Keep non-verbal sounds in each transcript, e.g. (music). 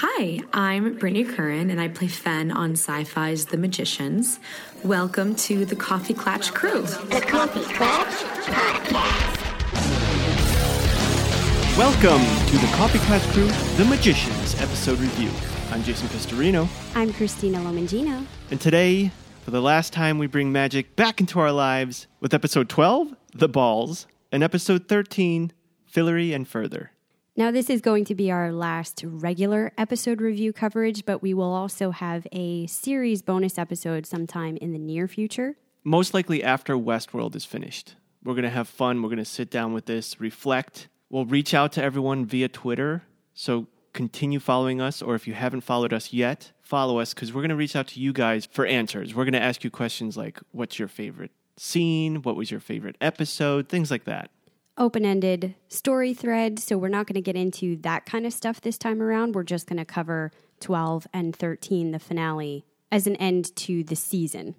Hi, I'm Brittany Curran, and I play Fen on Syfy's The Magicians. Welcome to the Coffee Klatch crew. The Coffee Klatch Podcast. Welcome to the Coffee Klatch Crew, The Magicians episode review. I'm Jason Pistorino, I'm Christina Lomangino. and today, for the last time, we bring magic back into our lives with episode 12, The Balls, and episode 13, Fillory and Further. Now, this is going to be our last regular episode review coverage, but we will also have a series bonus episode sometime in the near future. Most likely after Westworld is finished. We're going to have fun. We're going to sit down with this, reflect. We'll reach out to everyone via Twitter. So continue following us, or if you haven't followed us yet, follow us because we're going to reach out to you guys for answers. We're going to ask you questions like what's your favorite scene? What was your favorite episode? Things like that. Open ended story thread, so we're not going to get into that kind of stuff this time around. We're just going to cover 12 and 13, the finale, as an end to the season.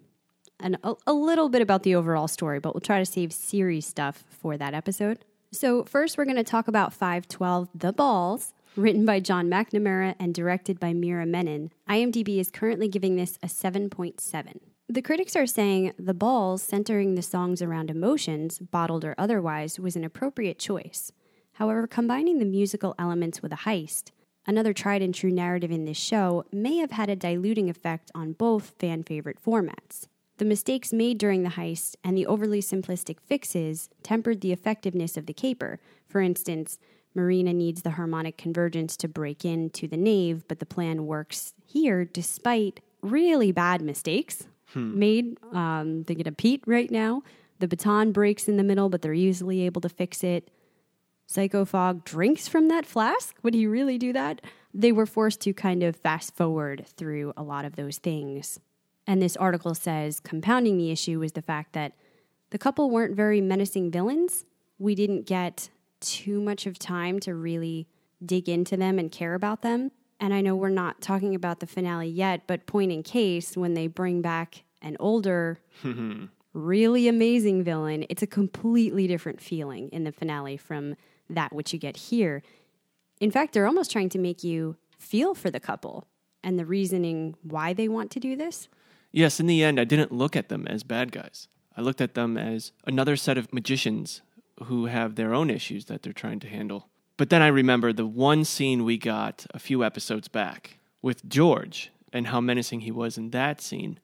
And a, a little bit about the overall story, but we'll try to save series stuff for that episode. So, first, we're going to talk about 512 The Balls, written by John McNamara and directed by Mira Menon. IMDb is currently giving this a 7.7. The critics are saying The Balls, centering the songs around emotions, bottled or otherwise, was an appropriate choice. However, combining the musical elements with a heist, another tried and true narrative in this show, may have had a diluting effect on both fan favorite formats. The mistakes made during the heist and the overly simplistic fixes tempered the effectiveness of the caper. For instance, Marina needs the harmonic convergence to break into the nave, but the plan works here despite really bad mistakes made. Um, thinking a Pete right now. The baton breaks in the middle, but they're easily able to fix it. Psycho Fogg drinks from that flask. Would he really do that? They were forced to kind of fast forward through a lot of those things. And this article says compounding the issue was the fact that the couple weren't very menacing villains. We didn't get too much of time to really dig into them and care about them. And I know we're not talking about the finale yet, but point in case, when they bring back an older, (laughs) really amazing villain, it's a completely different feeling in the finale from that which you get here. In fact, they're almost trying to make you feel for the couple and the reasoning why they want to do this. Yes, in the end, I didn't look at them as bad guys. I looked at them as another set of magicians who have their own issues that they're trying to handle. But then I remember the one scene we got a few episodes back with George and how menacing he was in that scene.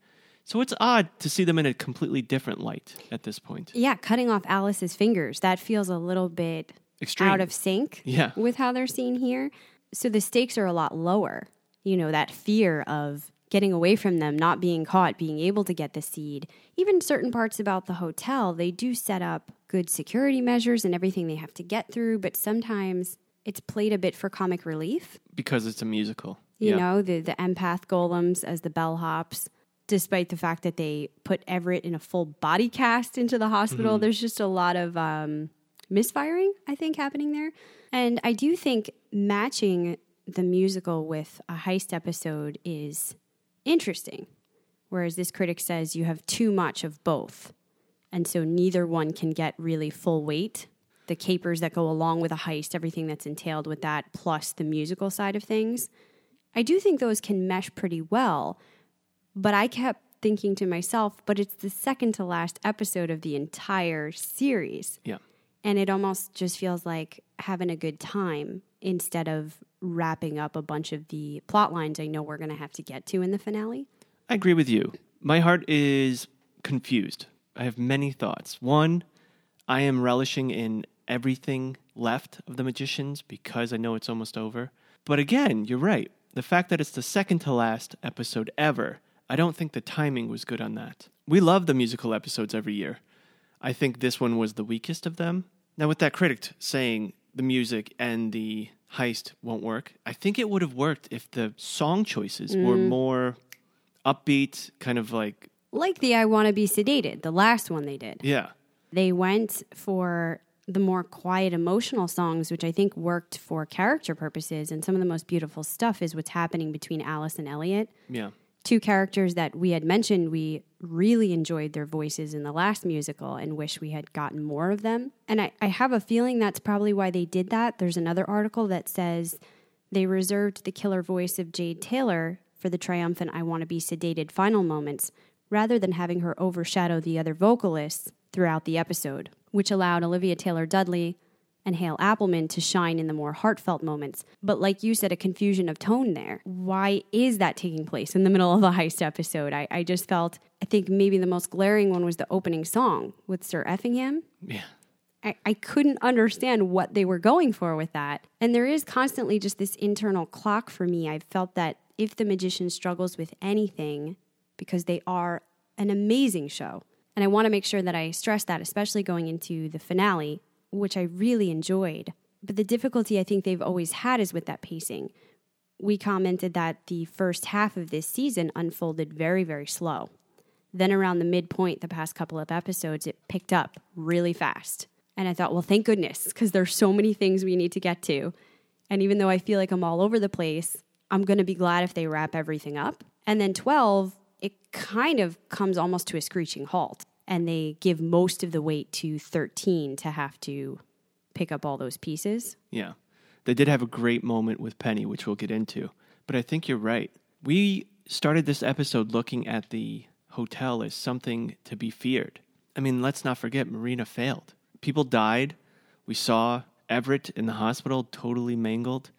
So it's odd to see them in a completely different light at this point. Yeah, cutting off Alice's fingers, that feels a little bit Extreme. out of sync Yeah. with how they're seen here. So the stakes are a lot lower. You know, that fear of getting away from them, not being caught, being able to get the seed. Even certain parts about the hotel, they do set up good security measures and everything they have to get through, but sometimes it's played a bit for comic relief. because it's a musical. You Yeah. know, the the empath golems as the bellhops, despite the fact that they put Everett in a full body cast into the hospital. There's just a lot of um, misfiring, I think, happening there. And I do think matching the musical with a heist episode is interesting. Whereas this critic says you have too much of both. And so neither one can get really full weight. The capers that go along with a heist, everything that's entailed with that, plus the musical side of things. I do think those can mesh pretty well. But I kept thinking to myself, but it's the second to last episode of the entire series. Yeah. And it almost just feels like having a good time instead of wrapping up a bunch of the plot lines I know we're going to have to get to in the finale. I agree with you. My heart is confused. I have many thoughts. One, I am relishing in everything left of The Magicians because I know it's almost over. But again, you're right. The fact that it's the second to last episode ever, I don't think the timing was good on that. We love the musical episodes every year. I think this one was the weakest of them. Now, with that critic saying the music and the heist won't work, I think it would have worked if the song choices were mm. more upbeat, kind of like, Like the I Want to Be Sedated, the last one they did. yeah, They went for the more quiet emotional songs, which I think worked for character purposes. And some of the most beautiful stuff is what's happening between Alice and Eliot. yeah. Two characters that we had mentioned we really enjoyed their voices in the last musical and wish we had gotten more of them. And I, I have a feeling that's probably why they did that. There's another article that says They reserved the killer voice of Jade Taylor for the triumphant I Want to Be Sedated final moments rather than having her overshadow the other vocalists throughout the episode, which allowed Olivia Taylor Dudley and Hale Appleman to shine in the more heartfelt moments. But like you said, a confusion of tone there. Why is that taking place in the middle of a heist episode? I, I just felt, I think maybe the most glaring one was the opening song with Sir Effingham. Yeah. I, I couldn't understand what they were going for with that. And there is constantly just this internal clock for me. I felt that if the magician struggles with anything, because they are an amazing show, and I want to make sure that I stress that, especially going into the finale, which I really enjoyed. But the difficulty I think they've always had is with that pacing. We commented that the first half of this season unfolded very, very slow. Then, around the midpoint, the past couple of episodes, it picked up really fast. And I thought, well, thank goodness, because there's so many things we need to get to. And even though I feel like I'm all over the place, I'm going to be glad if they wrap everything up. And then 12, it kind of comes almost to a screeching halt. And they give most of the weight to 13 to have to pick up all those pieces. Yeah. They did have a great moment with Penny, which we'll get into. But I think you're right. We started this episode looking at the hotel as something to be feared. I mean, let's not forget Marina failed. People died. We saw Everett in the hospital totally mangled.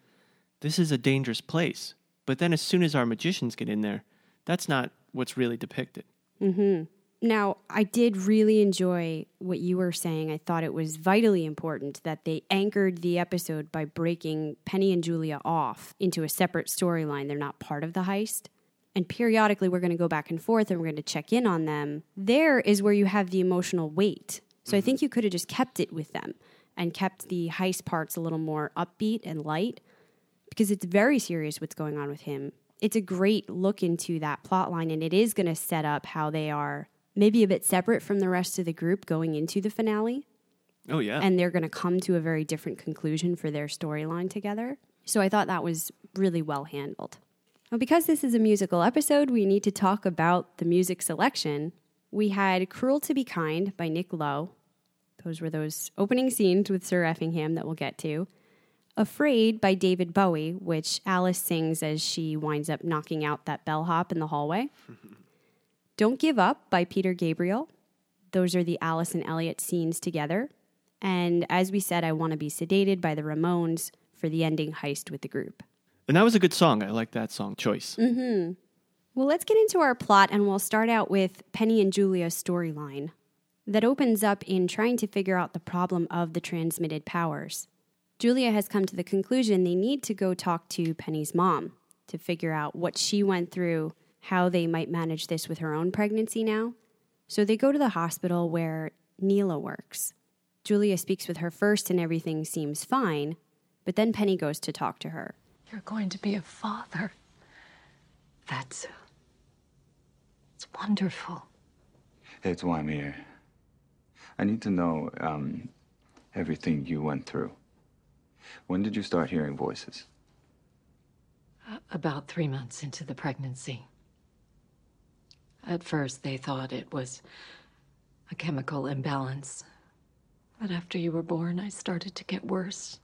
This is a dangerous place. But then as soon as our magicians get in there, that's not what's really depicted. Mm-hmm. Now, I did really enjoy what you were saying. I thought it was vitally important that they anchored the episode by breaking Penny and Julia off into a separate storyline. They're not part of the heist. And periodically, we're going to go back and forth and we're going to check in on them. There is where you have the emotional weight. So I think you could have just kept it with them and kept the heist parts a little more upbeat and light because it's very serious what's going on with him. It's a great look into that plot line, and it is going to set up how they are maybe a bit separate from the rest of the group going into the finale, Oh, yeah. and they're going to come to a very different conclusion for their storyline together. So I thought that was really well handled. Well, because this is a musical episode, we need to talk about the music selection. We had Cruel to Be Kind by Nick Lowe. Those were those opening scenes with Sir Effingham that we'll get to. Afraid by David Bowie, which Alice sings as she winds up knocking out that bellhop in the hallway. (laughs) Don't Give Up by Peter Gabriel. Those are the Alice and Eliot scenes together. And as we said, I Want to Be Sedated by the Ramones for the ending heist with the group. and that was a good song. I like that song choice. Mm-hmm. Well, let's get into our plot, and we'll start out with Penny and Julia's storyline that opens up in trying to figure out the problem of the transmitted powers. Julia has come to the conclusion they need to go talk to Penny's mom to figure out what she went through, how they might manage this with her own pregnancy now. So they go to the hospital where Neela works. Julia speaks with her first, and everything seems fine, but then Penny goes to talk to her. You're going to be a father. That's. It's wonderful. That's why I'm here. I need to know um, everything you went through. When did you start hearing voices? About three months into the pregnancy. At first, they thought it was a chemical imbalance. But after you were born, I started to get worse.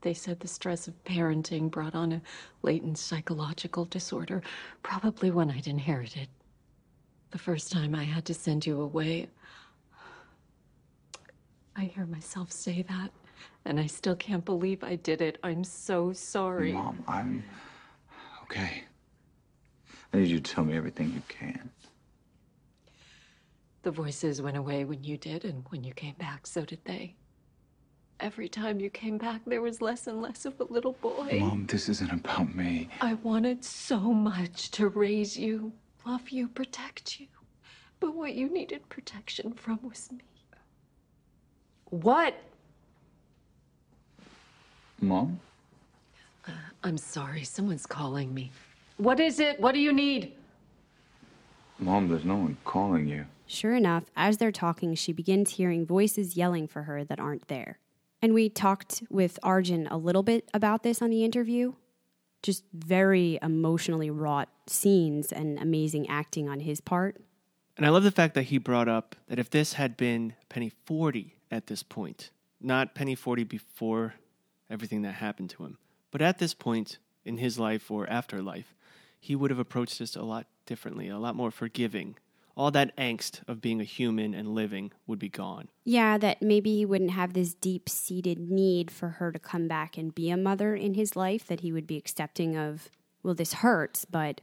They said the stress of parenting brought on a latent psychological disorder, probably one I'd inherited. The first time I had to send you away, I hear myself say that, and I still can't believe I did it. I'm so sorry. Mom, I'm okay. I need you to tell me everything you can. The voices went away when you did, and when you came back, so did they. Every time you came back, there was less and less of a little boy. Mom, this isn't about me. I wanted so much to raise you, love you, protect you. But what you needed protection from was me. What? Mom? Uh, I'm sorry, someone's calling me. What is it? What do you need? Mom, there's no one calling you. Sure enough, as they're talking, she begins hearing voices yelling for her that aren't there. And we talked with Arjun a little bit about this on the interview. Just very emotionally wrought scenes and amazing acting on his part. And I love the fact that he brought up that if this had been Penny 40 at this point, not Penny 40 before everything that happened to him, But at this point in his life or afterlife, he would have approached this a lot differently, a lot more forgiving. All that angst of being a human and living would be gone. Yeah, that maybe he wouldn't have this deep seated need for her to come back and be a mother in his life, that he would be accepting of, well, this hurts, but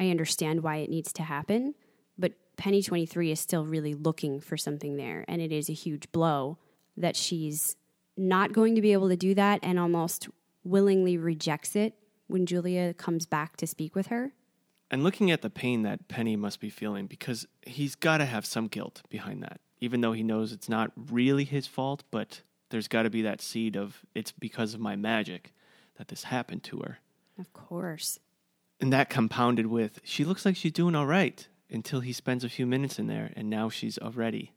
I understand why it needs to happen. But Penny 23 is still really looking for something there, and it is a huge blow that she's not going to be able to do that and almost willingly rejects it when Julia comes back to speak with her. And looking at the pain that Penny must be feeling, because he's got to have some guilt behind that, even though he knows it's not really his fault, but there's got to be that seed of it's because of my magic that this happened to her. Of course. And that compounded with she looks like she's doing all right until he spends a few minutes in there, and now she's already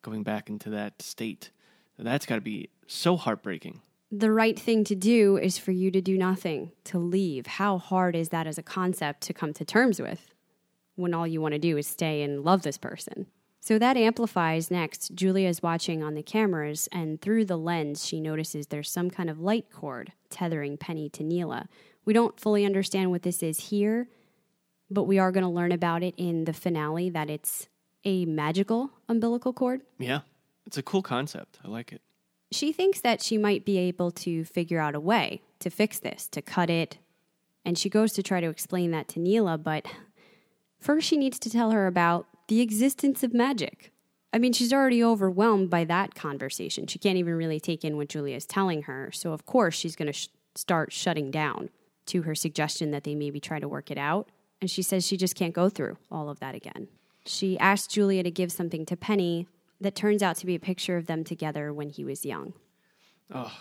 going back into that state. That's got to be so heartbreaking. The right thing to do is for you to do nothing, to leave. How hard is that as a concept to come to terms with when all you want to do is stay and love this person? So that amplifies next. Julia is watching on the cameras, and through the lens, she notices there's some kind of light cord tethering Penny to Neela. We don't fully understand what this is here, but we are going to learn about it in the finale that it's a magical umbilical cord. Yeah, it's a cool concept. I like it. She thinks that she might be able to figure out a way to fix this, to cut it, and she goes to try to explain that to Neela, but first she needs to tell her about the existence of magic. I mean, she's already overwhelmed by that conversation. She can't even really take in what Julia is telling her, so of course she's going to sh- start shutting down to her suggestion that they maybe try to work it out. And she says she just can't go through all of that again. She asks Julia to give something to Penny that turns out to be a picture of them together when he was young. Oh,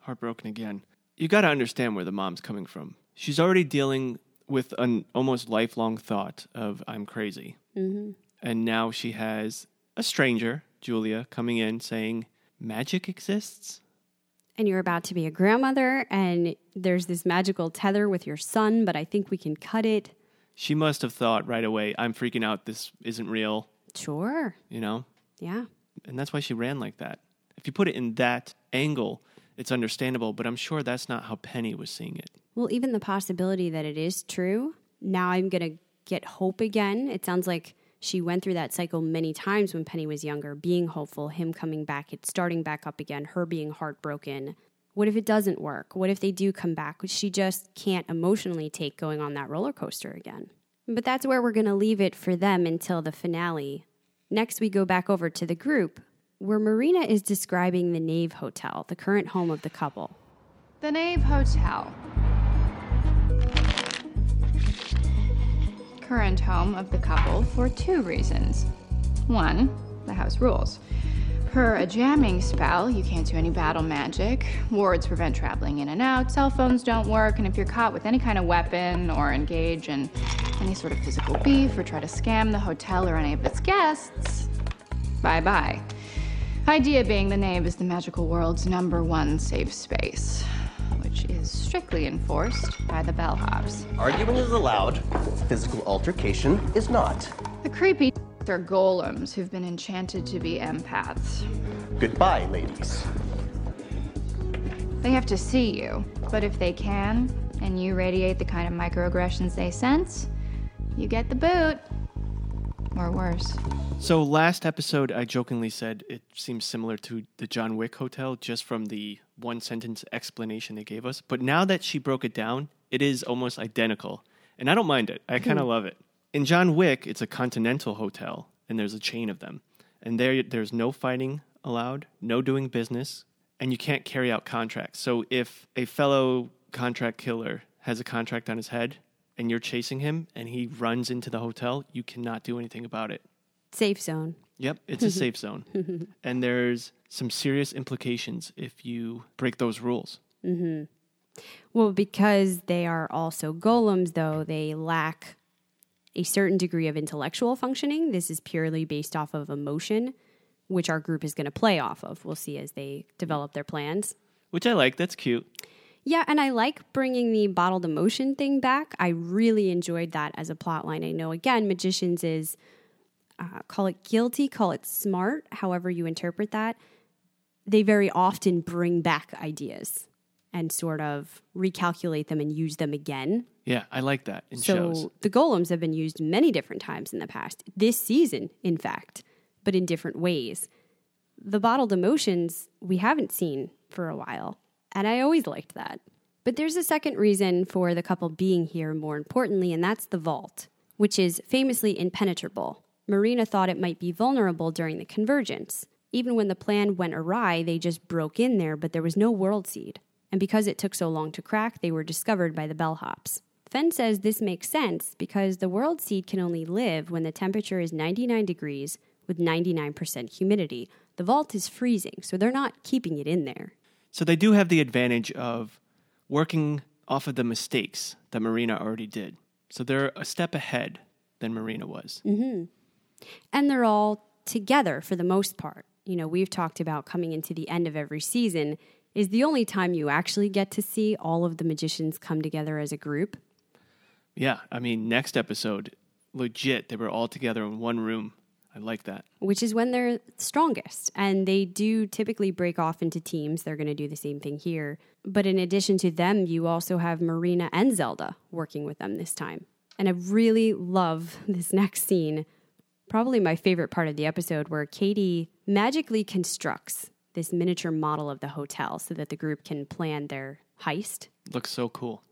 heartbroken again. You got to understand where the mom's coming from. She's already dealing with an almost lifelong thought of I'm crazy. Mm-hmm. And now she has a stranger, Julia, coming in saying, Magic exists? And you're about to be a grandmother, and there's this magical tether with your son, but I think we can cut it. She must have thought right away, I'm freaking out. This isn't real, Sure. you know? Yeah. And that's why she ran like that. If you put it in that angle, it's understandable, but I'm sure that's not how Penny was seeing it. Well, even the possibility that it is true, now I'm going to get hope again. It sounds like she went through that cycle many times when Penny was younger, being hopeful, him coming back, it starting back up again, her being heartbroken. What if it doesn't work? What if they do come back? She just can't emotionally take going on that roller coaster again. But that's where we're going to leave it for them until the finale. Next, we go back over to the group, where Marina is describing the Nave Hotel, the current home of the couple. The Nave Hotel. Current home of the couple for two reasons. One, the house rules. Per a jamming spell, you can't do any battle magic. Wards prevent traveling in and out. Cell phones don't work. And if you're caught with any kind of weapon or engage in any sort of physical beef or try to scam the hotel or any of its guests, bye bye. Idea being the Nave is the magical world's number one safe space, which is strictly enforced by the bellhops. Arguing is allowed, physical altercation is not. The creepy are golems who've been enchanted to be empaths. Goodbye, ladies. They have to see you, but if they can, and you radiate the kind of microaggressions they sense, you get the boot. Or worse. So last episode, I jokingly said it seems similar to the John Wick Hotel just from the one sentence explanation they gave us. But now that she broke it down, it is almost identical. And I don't mind it. I kind of (laughs) love it. In John Wick, it's a continental hotel, and there's a chain of them. And there, there's no fighting allowed, no doing business, and you can't carry out contracts. So if a fellow contract killer has a contract on his head and you're chasing him and he runs into the hotel, you cannot do anything about it. Safe zone. Yep, it's a (laughs) safe zone. and there's some serious implications if you break those rules. Mm-hmm. Well, because they are also golems, though, they lack a certain degree of intellectual functioning. This is purely based off of emotion, which our group is going to play off of. We'll see as they develop their plans. Which I like. That's cute. Yeah, and I like bringing the bottled emotion thing back. I really enjoyed that as a plot line. I know, again, Magicians is uh, call it guilty, call it smart, however you interpret that. They very often bring back ideas. And sort of recalculate them and use them again. Yeah, I like that in So shows. the golems have been used many different times in the past, this season, in fact, but in different ways. The bottled emotions we haven't seen for a while, and I always liked that. But there's a second reason for the couple being here, more importantly, and that's the vault, which is famously impenetrable. Marina thought it might be vulnerable during the convergence. Even when the plan went awry, they just broke in there, but there was no world seed. And because it took so long to crack, they were discovered by the bellhops. Fen says this makes sense because the world seed can only live when the temperature is 99 degrees with 99% humidity. The vault is freezing, so they're not keeping it in there. So they do have the advantage of working off of the mistakes that Marina already did. So they're a step ahead than Marina was. Mm-hmm. And they're all together for the most part. You know, we've talked about coming into the end of every season is the only time you actually get to see all of the magicians come together as a group. Yeah, I mean, next episode, legit, they were all together in one room. I like that. which is when they're strongest. And they do typically break off into teams. They're going to do the same thing here. But in addition to them, you also have Marina and Zelda working with them this time. And I really love this next scene. Probably my favorite part of the episode where Kady magically constructs this miniature model of the hotel so that the group can plan their heist. Looks so cool.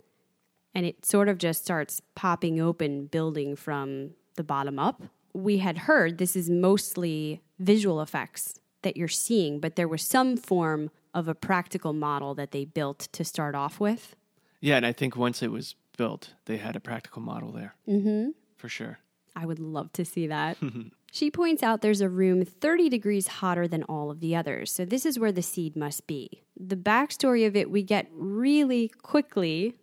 and it sort of just starts popping open, building from the bottom up. We had heard this is mostly visual effects that you're seeing, but there was some form of a practical model that they built to start off with. Yeah, and I think once it was built, they had a practical model there. Mm-hmm. For sure. I would love to see that. (laughs) she points out there's a room 30 degrees hotter than all of the others, so this is where the seed must be. The backstory of it we get really quickly.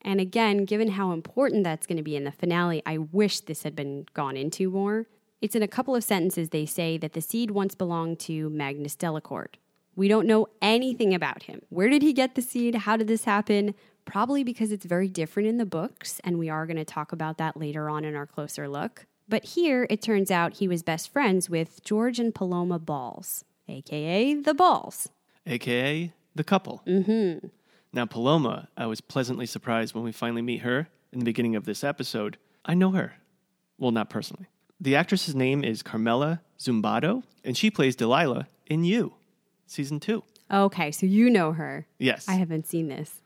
And again, given how important that's going to be in the finale, I wish this had been gone into more. It's in a couple of sentences they say that the seed once belonged to Magnus Delacourt. We don't know anything about him. Where did he get the seed? How did this happen? Probably because it's very different in the books, and we are going to talk about that later on in our closer look. But here, it turns out he was best friends with George and Paloma Balls, aka the Balls. AKA the couple. Mm-hmm. Now, Paloma, I was pleasantly surprised when we finally meet her in the beginning of this episode. I know her. Well, not personally. The actress's name is Carmela Zumbado, and she plays Delilah in You, season two. Okay, so you know her. Yes. I haven't seen this.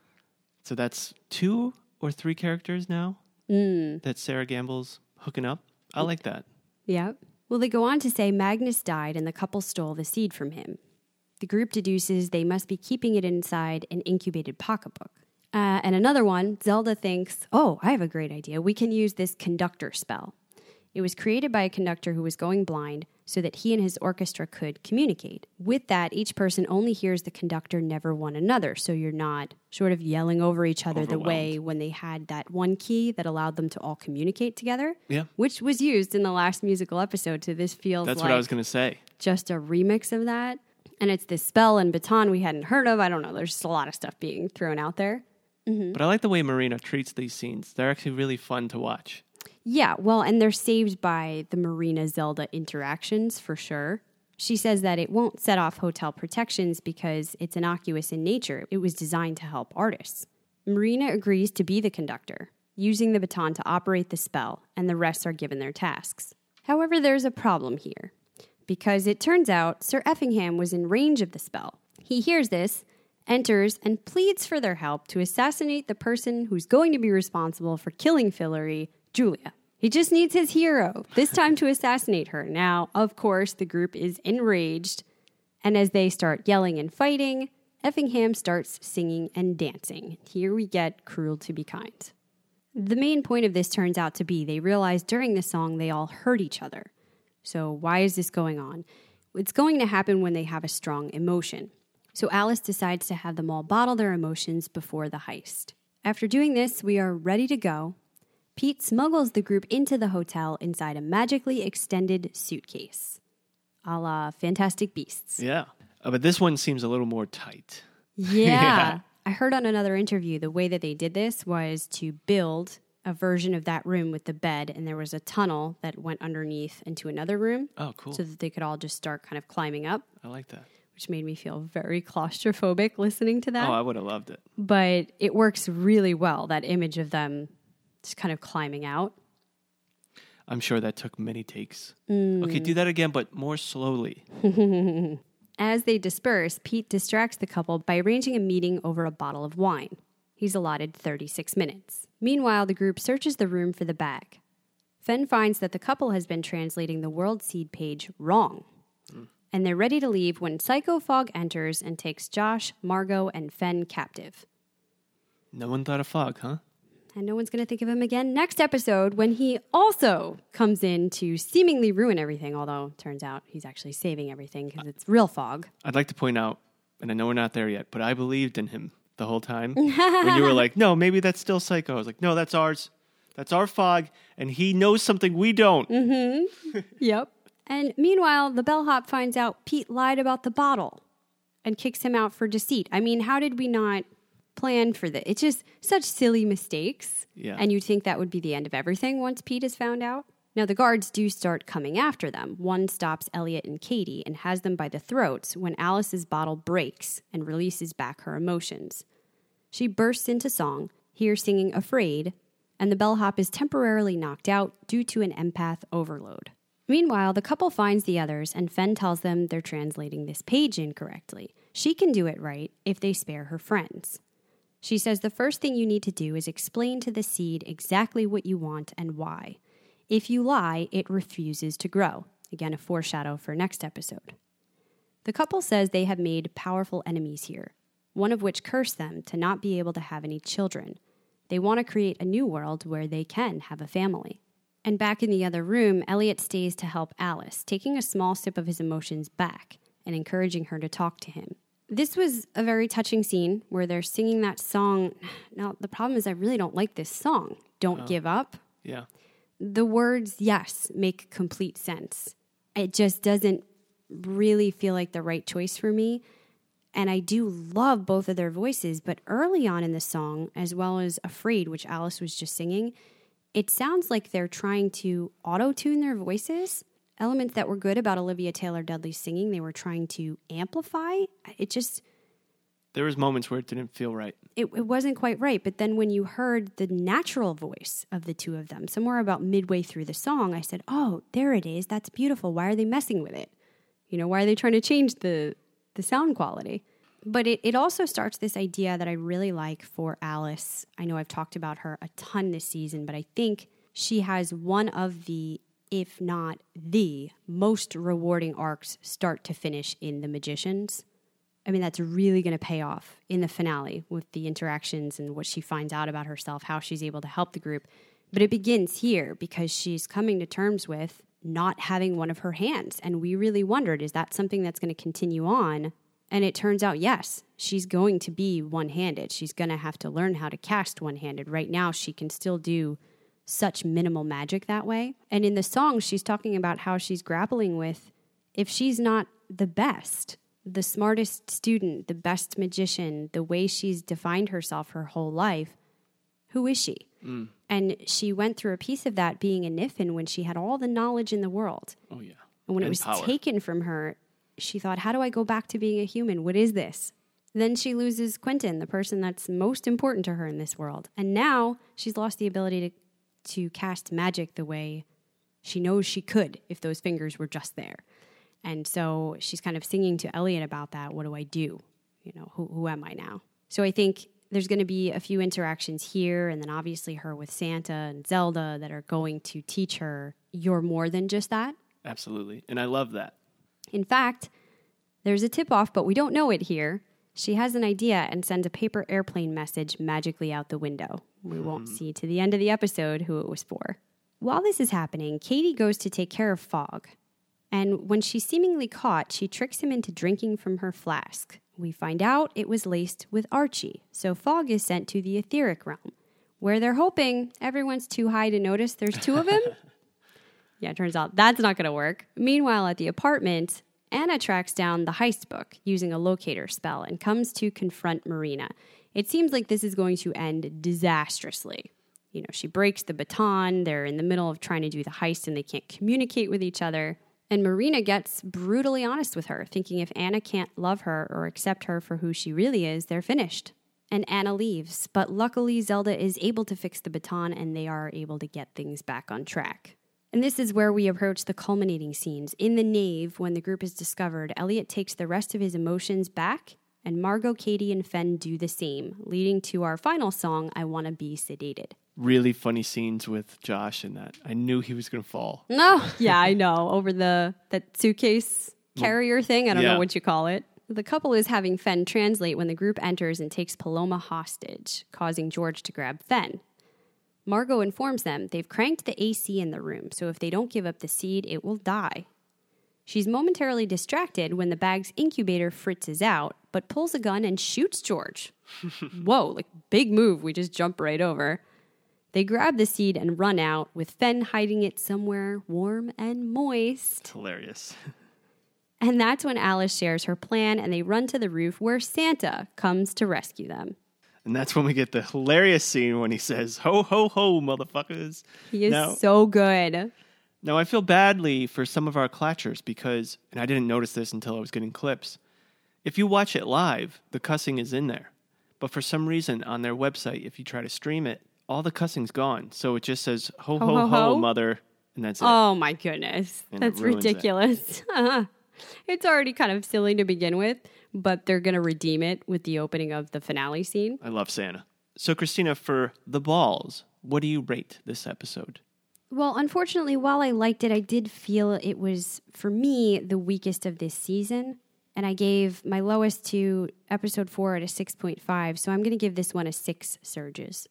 So that's two or three characters now that Sera Gamble's hooking up. I like that. Yep. Well, they go on to say Magnus died and the couple stole the seed from him. The group deduces they must be keeping it inside an incubated pocketbook. Uh, and another one, Zelda thinks, oh, I have a great idea. We can use this conductor spell. It was created by a conductor who was going blind so that he and his orchestra could communicate. With that, each person only hears the conductor, never one another. So you're not sort of yelling over each other the way when they had that one key that allowed them to all communicate together. Yeah. Which was used in the last musical episode. So this feels That's like what I was going to say. just a remix of that. And it's this spell and baton we hadn't heard of. I don't know. There's just a lot of stuff being thrown out there. Mm-hmm. But I like the way Marina treats these scenes. They're actually really fun to watch. Yeah, well, and they're saved by the Marina Zelda interactions for sure. She says that it won't set off hotel protections because it's innocuous in nature. It was designed to help artists. Marina agrees to be the conductor, using the baton to operate the spell, and the rest are given their tasks. However, there's a problem here because it turns out Sir Effingham was in range of the spell. He hears this, enters, and pleads for their help to assassinate the person who's going to be responsible for killing Fillory, Julia. He just needs his hero, this time to assassinate her. Now, of course, the group is enraged, and as they start yelling and fighting, Effingham starts singing and dancing. Here we get Cruel to Be Kind. The main point of this turns out to be they realize during the song they all hurt each other. So, why is this going on? It's going to happen when they have a strong emotion. So, Alice decides to have them all bottle their emotions before the heist. After doing this, we are ready to go. Pete smuggles the group into the hotel inside a magically extended suitcase, a la Fantastic Beasts. Yeah. Uh, but this one seems a little more tight. (laughs) Yeah. Yeah. I heard on another interview the way that they did this was to build a version of that room with the bed, and there was a tunnel that went underneath into another room Oh, cool. so that they could all just start kind of climbing up, I like that. which made me feel very claustrophobic listening to that. Oh, I would have loved it. but it works really well, that image of them just kind of climbing out. I'm sure that took many takes. Mm. Okay, do that again, but more slowly. (laughs) As they disperse, Pete distracts the couple by arranging a meeting over a bottle of wine. He's allotted 36 minutes. Meanwhile, the group searches the room for the bag. Fen finds that the couple has been translating the World Seed page wrong. And they're ready to leave when Psycho Fogg enters and takes Josh, Margo, and Fen captive. No one thought of fog, huh? And no one's going to think of him again next episode when he also comes in to seemingly ruin everything, although turns out he's actually saving everything because it's real fog. I'd like to point out, and I know we're not there yet, but I believed in him the whole time. when you were like, no, maybe that's still Psycho. I was like, no, that's ours. That's our fog, and he knows something we don't. Mm-hmm. (laughs) Yep. And meanwhile, the bellhop finds out Pete lied about the bottle and kicks him out for deceit. I mean, how did we not plan for this? It's just such silly mistakes. Yeah. And you'd think that would be the end of everything once Pete is found out. Now, the guards do start coming after them. One stops Eliot and Kady and has them by the throats when Alice's bottle breaks and releases back her emotions. She bursts into song, here singing Afraid, and the bellhop is temporarily knocked out due to an empath overload. Meanwhile, the couple finds the others, and Fen tells them they're translating this page incorrectly. She can do it right if they spare her friends. She says the first thing you need to do is explain to the seed exactly what you want and why. If you lie, it refuses to grow. Again, a foreshadow for next episode. The couple says they have made powerful enemies here, one of which cursed them to not be able to have any children. They want to create a new world where they can have a family. And back in the other room, Eliot stays to help Alice, taking a small sip of his emotions back and encouraging her to talk to him. This was a very touching scene where they're singing that song. Now, the problem is, I really don't like this song. Don't oh. give up. Yeah. The words, yes, make complete sense. It just doesn't really feel like the right choice for me. And I do love both of their voices, but early on in the song, as well as Afraid, which Alice was just singing, it sounds like they're trying to auto tune their voices. Elements that were good about Olivia Taylor Dudley's singing, they were trying to amplify. It just, There was moments where it didn't feel right. it, it wasn't quite right. But then when you heard the natural voice of the two of them, somewhere about midway through the song, I said, Oh, there it is. That's beautiful. Why are they messing with it? You know, why are they trying to change the, the sound quality? But it, it also starts this idea that I really like for Alice. I know I've talked about her a ton this season, but I think she has one of the, if not the most rewarding arcs start to finish in The Magicians. I mean, that's really going to pay off in the finale with the interactions and what she finds out about herself, how she's able to help the group. But it begins here because she's coming to terms with not having one of her hands. And we really wondered is that something that's going to continue on? And it turns out, yes, she's going to be one handed. She's going to have to learn how to cast one handed. Right now, she can still do such minimal magic that way. And in the song, she's talking about how she's grappling with if she's not the best, the smartest student, the best magician, the way she's defined herself her whole life, who is she? Mm. And she went through a piece of that being a Niffin when she had all the knowledge in the world. Oh, yeah. And when it was power. taken from her, she thought, how do I go back to being a human? What is this? Then she loses Quentin, the person that's most important to her in this world. And now she's lost the ability to, to cast magic the way she knows she could if those fingers were just there. And so she's kind of singing to Eliot about that. What do I do? You know, who, who am I now? So I think there's going to be a few interactions here, and then obviously her with Santa and Zelda that are going to teach her you're more than just that. Absolutely. And I love that. In fact, there's a tip off, but we don't know it here. She has an idea and sends a paper airplane message magically out the window. We won't hmm. see to the end of the episode who it was for. While this is happening, Kady goes to take care of Fogg. And when she's seemingly caught, she tricks him into drinking from her flask. We find out it was laced with Archie, so Fogg is sent to the etheric realm, where they're hoping everyone's too high to notice there's two of him. (laughs) Yeah, it turns out that's not going to work. Meanwhile, at the apartment, Anna tracks down the heist book using a locator spell and comes to confront Marina. It seems like this is going to end disastrously. You know, she breaks the baton, they're in the middle of trying to do the heist and they can't communicate with each other. And Marina gets brutally honest with her, thinking if Anna can't love her or accept her for who she really is, they're finished. And Anna leaves, but luckily Zelda is able to fix the baton and they are able to get things back on track. And this is where we approach the culminating scenes. In the nave, when the group is discovered, Eliot takes the rest of his emotions back, and Margo, Kady, and Fen do the same, leading to our final song, I Wanna Be Sedated. Really funny scenes with Josh in that. I knew he was going to fall. No, (laughs) oh, yeah, I know. Over the that suitcase carrier thing, I don't Yeah. know what you call it. The couple is having Fen translate when the group enters and takes Paloma hostage, causing George to grab Fen. Margo informs them they've cranked the AC in the room, so if they don't give up the seed, it will die. She's momentarily distracted when the bag's incubator fritzes out, but pulls a gun and shoots George. (laughs) Whoa, like big move we just jump right over. They grab the seed and run out, with Fen hiding it somewhere warm and moist. Hilarious. And that's when Alice shares her plan and they run to the roof where Santa comes to rescue them. And that's when we get the hilarious scene when he says, Ho, ho, ho, motherfuckers. He is Now- so good. Now, I feel badly for some of our clatchers because, and I didn't notice this until I was getting clips. If you watch it live, the cussing is in there. But for some reason, on their website, if you try to stream it, all the cussing's gone. So it just says, ho, ho, Ho, ho, ho, mother, and that's it. Oh my goodness. And That's ruins it. ridiculous. (laughs) it's already kind of silly to begin with, but they're going to redeem it with the opening of the finale scene. I love Santa. So, Christina, for the balls, what do you rate this episode? Well, unfortunately, while I liked it, I did feel it was, for me, the weakest of this season. And I gave my lowest to episode four at a 6.5. So I'm going to give this one a six surges.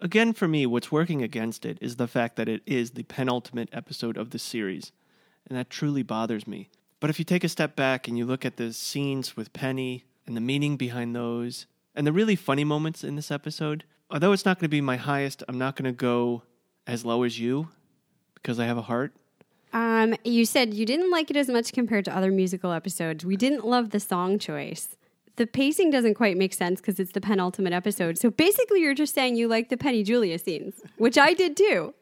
Again, for me, what's working against it is the fact that it is the penultimate episode of the series, and that truly bothers me. But if you take a step back and you look at the scenes with Penny and the meaning behind those, and the really funny moments in this episode, although it's not going to be my highest, I'm not going to go as low as you because I have a heart. Um, you said you didn't like it as much compared to other musical episodes. We didn't love the song choice. The pacing doesn't quite make sense because it's the penultimate episode. So basically, you're just saying you like the Penny Julia scenes, which I did too.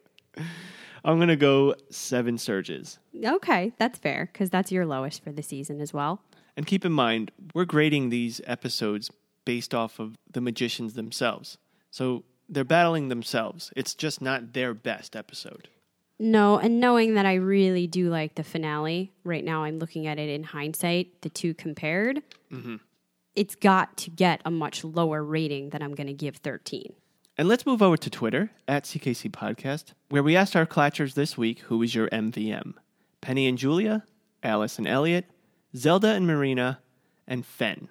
I'm going to go seven surges. Okay, that's fair because that's your lowest for the season as well. And keep in mind, we're grading these episodes based off of the magicians themselves. So they're battling themselves. It's just not their best episode. No, and knowing that I really do like the finale, right now I'm looking at it in hindsight, the two compared, mm-hmm. it's got to get a much lower rating than I'm going to give 13. And let's move over to Twitter at CKC Podcast, where we asked our clatchers this week who was your MVM Penny and Julia, Alice and Eliot, Zelda and Marina, and Fen.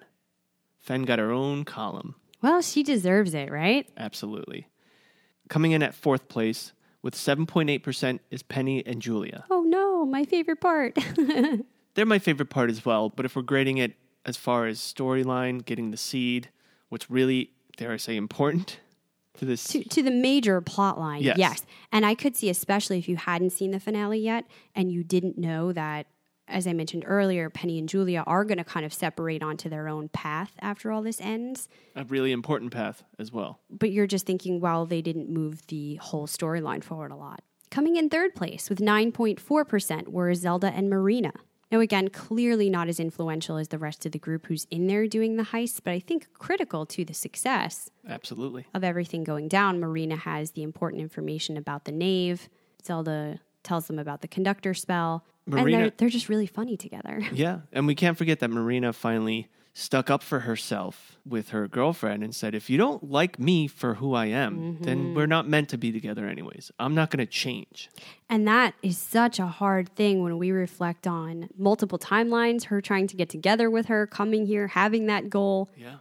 Fen got her own column. Well, she deserves it, right? Absolutely. Coming in at fourth place with 7.8% is Penny and Julia. Oh no, my favorite part. (laughs) They're my favorite part as well, but if we're grading it as far as storyline, getting the seed, what's really, dare I say, important to this. to, to the major plot line, Yes. yes. And I could see, especially if you hadn't seen the finale yet and you didn't know that, as I mentioned earlier, Penny and Julia are going to kind of separate onto their own path after all this ends. a really important path as well. But you're just thinking, well, they didn't move the whole storyline forward a lot. Coming in third place with 9.4% were Zelda and Marina. Now, again, clearly not as influential as the rest of the group who's in there doing the heist, but I think critical to the success Absolutely. of everything going down. Marina has the important information about the nave. Zelda tells them about the conductor spell. and they're, they're just really funny together. Yeah. And we can't forget that Marina finally stuck up for herself with her girlfriend and said, if you don't like me for who I am, then mm-hmm. we're not meant to be together anyways. I'm not going to change. And that is such a hard thing when we reflect on multiple timelines, her trying to get together with her, coming here, having that goal, Yeah.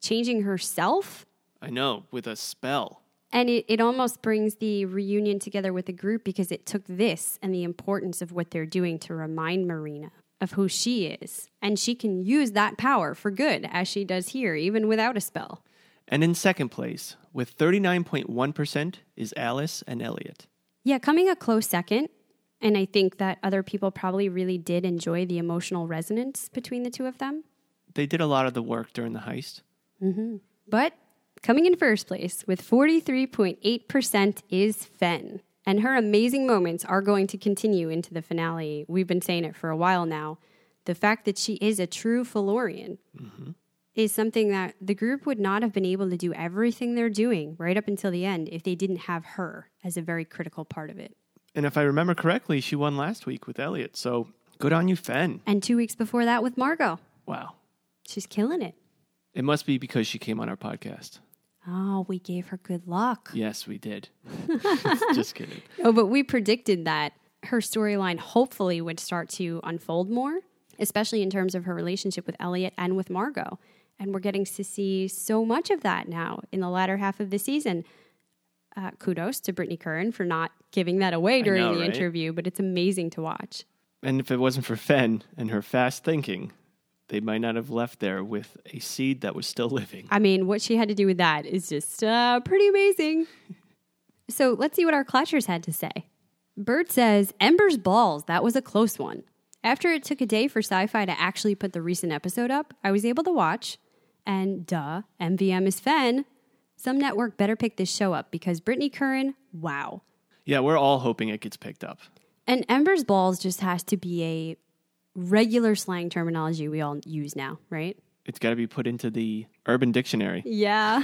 changing herself. I know, with a spell. And it, it almost brings the reunion together with the group because it took this and the importance of what they're doing to remind Marina of who she is. And she can use that power for good, as she does here, even without a spell. And in second place, with 39.1%, is Alice and Eliot. Yeah, coming a close second. And I think that other people probably really did enjoy the emotional resonance between the two of them. They did a lot of the work during the heist. Mm-hmm. But coming in first place with 43.8% is Fen. And her amazing moments are going to continue into the finale. We've been saying it for a while now. The fact that she is a true Fillorian mm-hmm. is something that the group would not have been able to do everything they're doing right up until the end if they didn't have her as a very critical part of it. And if I remember correctly, she won last week with Eliot. So good on you, Fen. And two weeks before that with Margo. Wow. She's killing it. It must be because she came on our podcast. Oh, we gave her good luck. Yes, we did. (laughs) (laughs) Just kidding. Oh, but we predicted that her storyline hopefully would start to unfold more, especially in terms of her relationship with Eliot and with Margo. And we're getting to see so much of that now in the latter half of the season. Uh, kudos to Brittany Curran for not giving that away during know, the right? interview, but it's amazing to watch. And if it wasn't for Fen and her fast thinking, they might not have left there with a seed that was still (laughs) living. I mean, what she had to do with that is just uh, pretty amazing. (laughs) so let's see what our clatchers had to say. Bird says, Ember's balls, that was a close one. After it took a day for Syfy to actually put the recent episode up, I was able to watch, and duh, MVM is Fen. Some network better pick this show up because Brittany Curran, wow. Yeah, we're all hoping it gets picked up. And Ember's balls just has to be a regular slang terminology we all use now, right? It's got to be put into the Urban Dictionary. Yeah.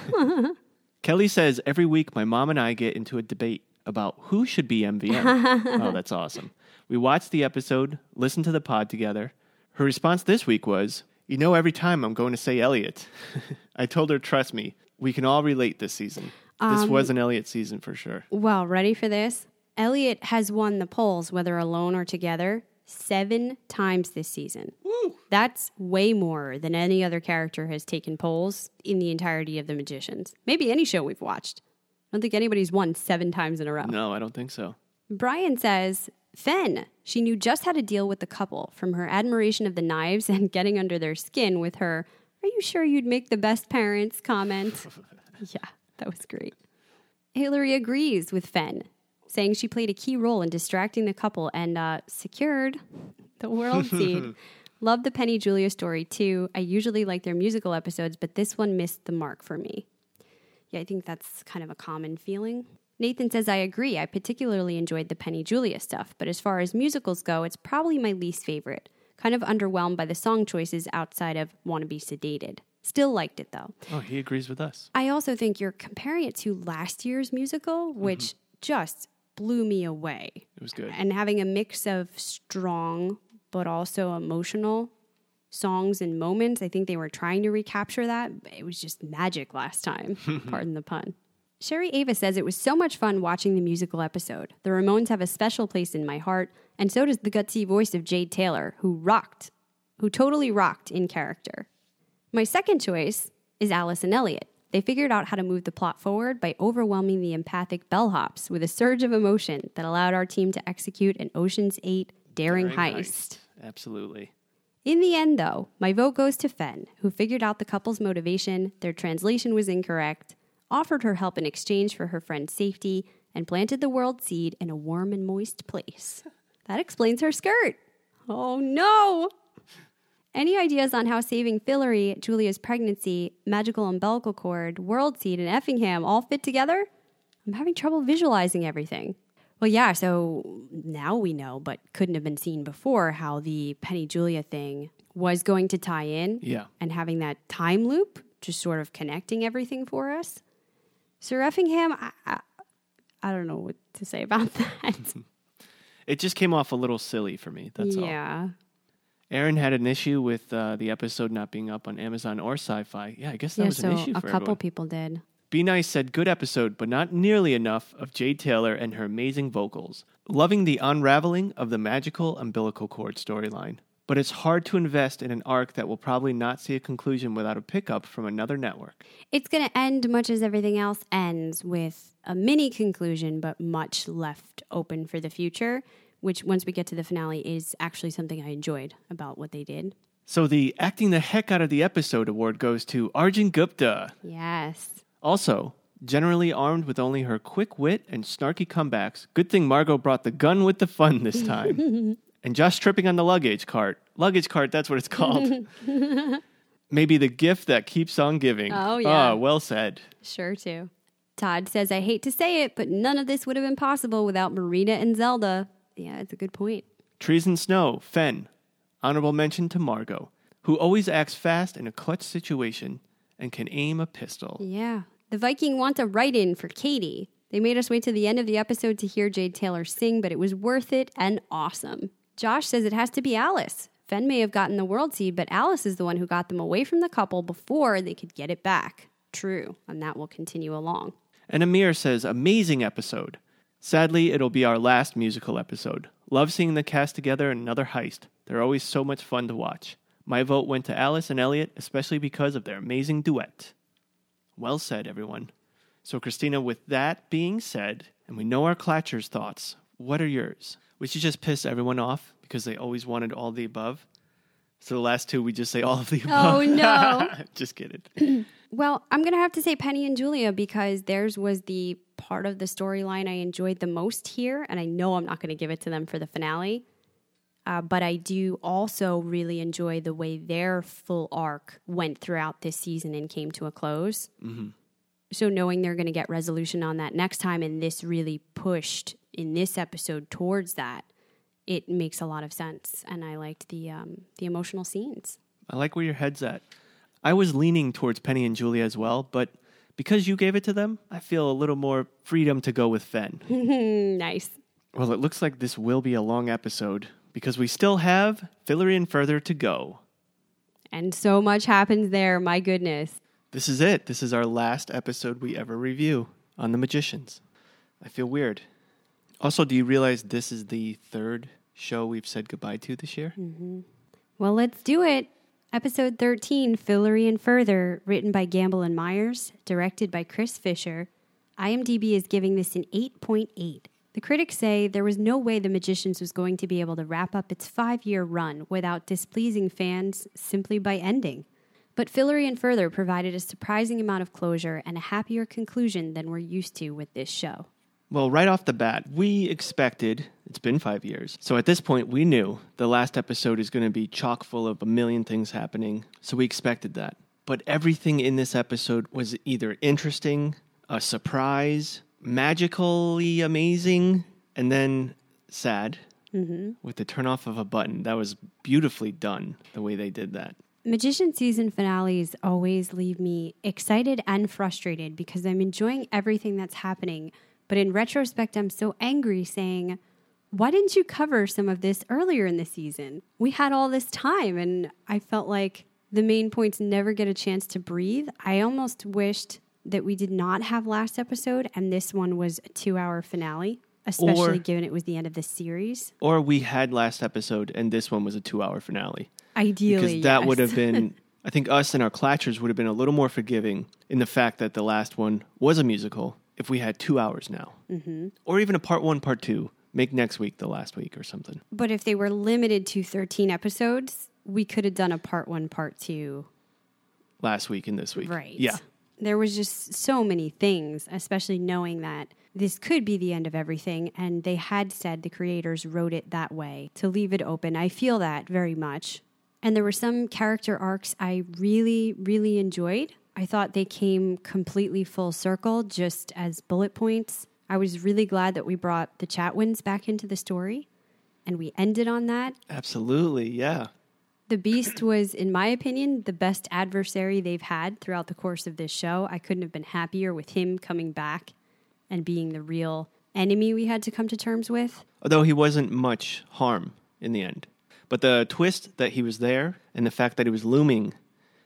(laughs) Kelly says every week my mom and I get into a debate about who should be MVM. (laughs) oh, that's awesome. We watched the episode, listened to the pod together. Her response this week was, You know, every time I'm going to say Eliot. (laughs) I told her, Trust me, we can all relate this season. This um, was an Eliot season for sure. Well, ready for this? Eliot has won the polls, whether alone or together, seven times this season. That's way more than any other character has taken polls in the entirety of The Magicians. Maybe any show we've watched. I don't think anybody's won seven times in a row. No, I don't think so. Brian says, Fen, she knew just how to deal with the couple from her admiration of the knives (laughs) and getting under their skin with her, Are you sure you'd make the best parents comment? (laughs) yeah, that was great. Hillary agrees with Fen, saying she played a key role in distracting the couple and uh, secured the world seed. (laughs) Love the Penny Julia story too. I usually like their musical episodes, but this one missed the mark for me. Yeah, I think that's kind of a common feeling. Nathan says, I agree. I particularly enjoyed the Penny Julia stuff, but as far as musicals go, it's probably my least favorite. Kind of underwhelmed by the song choices outside of Wanna Be Sedated. Still liked it though. Oh, he agrees with us. I also think you're comparing it to last year's musical, which just blew me away. It was good. And having a mix of strong but also emotional songs and moments. I think they were trying to recapture that. It was just magic last time. (laughs) Pardon the pun. Sherry Ava says it was so much fun watching the musical episode. The Ramones have a special place in my heart, and so does the gutsy voice of Jade Taylor, who rocked, who totally rocked in character. My second choice is Alice and Eliot. They figured out how to move the plot forward by overwhelming the empathic bellhops with a surge of emotion that allowed our team to execute an Ocean's 8 daring, Very heist. nice. Absolutely. In the end, though, my vote goes to Fen, who figured out the couple's motivation, their translation was incorrect, offered her help in exchange for her friend's safety, and planted the world seed in a warm and moist place. That explains her skirt. Oh no! Any ideas on how saving Fillory, Julia's pregnancy, magical umbilical cord, world seed, and Effingham all fit together? I'm having trouble visualizing everything. Well, yeah, so now we know, but couldn't have been seen before, how the Penny Julia thing was going to tie in. Yeah. And having that time loop, just sort of connecting everything for us. Sir Effingham, I, I, I don't know what to say about (laughs) that. (laughs) It just came off a little silly for me. That's all. yeah. Aaron had an issue with uh, the episode not being up on Amazon or Syfy. Yeah, I guess that Yeah, was so an issue a couple everyone. people did. Be Nice said, good episode, but not nearly enough of Jade Taylor and her amazing vocals. Loving the unraveling of the magical umbilical cord storyline. But it's hard to invest in an arc that will probably not see a conclusion without a pickup from another network. It's going to end much as everything else ends with a mini conclusion, but much left open for the future, which once we get to the finale is actually something I enjoyed about what they did. So the acting the heck out of the episode award goes to Arjun Gupta. Yes. Also, generally armed with only her quick wit and snarky comebacks, good thing Margo brought the gun with the fun this time. (laughs) and just tripping on the luggage cart. Luggage cart, that's what it's called. (laughs) Maybe the gift that keeps on giving. Oh, yeah. Ah, well said. Sure, too. Todd says, I hate to say it, but none of this would have been possible without Marina and Zelda. Yeah, it's a good point. Trees and Snow, Fen. Honorable mention to Margo, who always acts fast in a clutch situation and can aim a pistol. Yeah. The Viking wants a write in for Kady. They made us wait to the end of the episode to hear Jade Taylor sing, but it was worth it and awesome. Josh says it has to be Alice. Fen may have gotten the world seed, but Alice is the one who got them away from the couple before they could get it back. True, and that will continue along. And Amir says, amazing episode. Sadly, it'll be our last musical episode. Love seeing the cast together in another heist. They're always so much fun to watch. My vote went to Alice and Eliot, especially because of their amazing duet. Well said, everyone. So, Christina, with that being said, and we know our Clatcher's thoughts, what are yours? We should just piss everyone off because they always wanted all the above. So the last two, we just say all of the oh, above. Oh, no. (laughs) just kidding. (clears throat) Well, I'm going to have to say Penny and Julia because theirs was the part of the storyline I enjoyed the most here. And I know I'm not going to give it to them for the finale. Uh, but I do also really enjoy the way their full arc went throughout this season and came to a close. So knowing they're going to get resolution on that next time, and this really pushed in this episode towards that, it makes a lot of sense. And I liked the um, the emotional scenes. I like where your head's at. I was leaning towards Penny and Julia as well, but because you gave it to them, I feel a little more freedom to go with Fen. (laughs) nice. well, it looks like this will be a long episode because we still have Fillory and further to go. And so much happens there. My goodness. This is it. This is our last episode we ever review on The Magicians. I feel weird. Also, do you realize this is the third show we've said goodbye to this year? Mm-hmm. Well, let's do it. Episode 13, Fillory and Further, written by Gamble and Myers, directed by Chris Fisher. IMDb is giving this an 8.8. The critics say there was no way The Magicians was going to be able to wrap up its five year run without displeasing fans simply by ending. But Fillory and Further provided a surprising amount of closure and a happier conclusion than we're used to with this show. Well, right off the bat, we expected it's been five years. So at this point, we knew the last episode is going to be chock full of a million things happening. So we expected that. But everything in this episode was either interesting, a surprise, magically amazing, and then sad mm-hmm. with the turn off of a button. That was beautifully done the way they did that. Magician season finales always leave me excited and frustrated because I'm enjoying everything that's happening. But in retrospect, I'm so angry saying, why didn't you cover some of this earlier in the season? We had all this time, and I felt like the main points never get a chance to breathe. I almost wished that we did not have last episode and this one was a two hour finale, especially Or- given it was the end of the series. Or we had last episode and this one was a two hour finale. Ideally, because that would have been (laughs) I think us and our clatchers would have been a little more forgiving in the fact that the last one was a musical if we had two hours now. Mm-hmm. Or even a part one, part two. Make next week the last week or something. But if they were limited to 13 episodes, we could have done a part one, part two. Last week and this week. Right. Yeah. There was just so many things, especially knowing that this could be the end of everything. And they had said the creators wrote it that way to leave it open. I feel that very much. And there were some character arcs I really, really enjoyed. I thought they came completely full circle just as bullet points. I was really glad that we brought the Chatwins back into the story and we ended on that. Absolutely. Yeah. The Beast was, in my opinion, the best adversary they've had throughout the course of this show. I couldn't have been happier with him coming back and being the real enemy we had to come to terms with. Although he wasn't much harm in the end. But the twist that he was there and the fact that he was looming,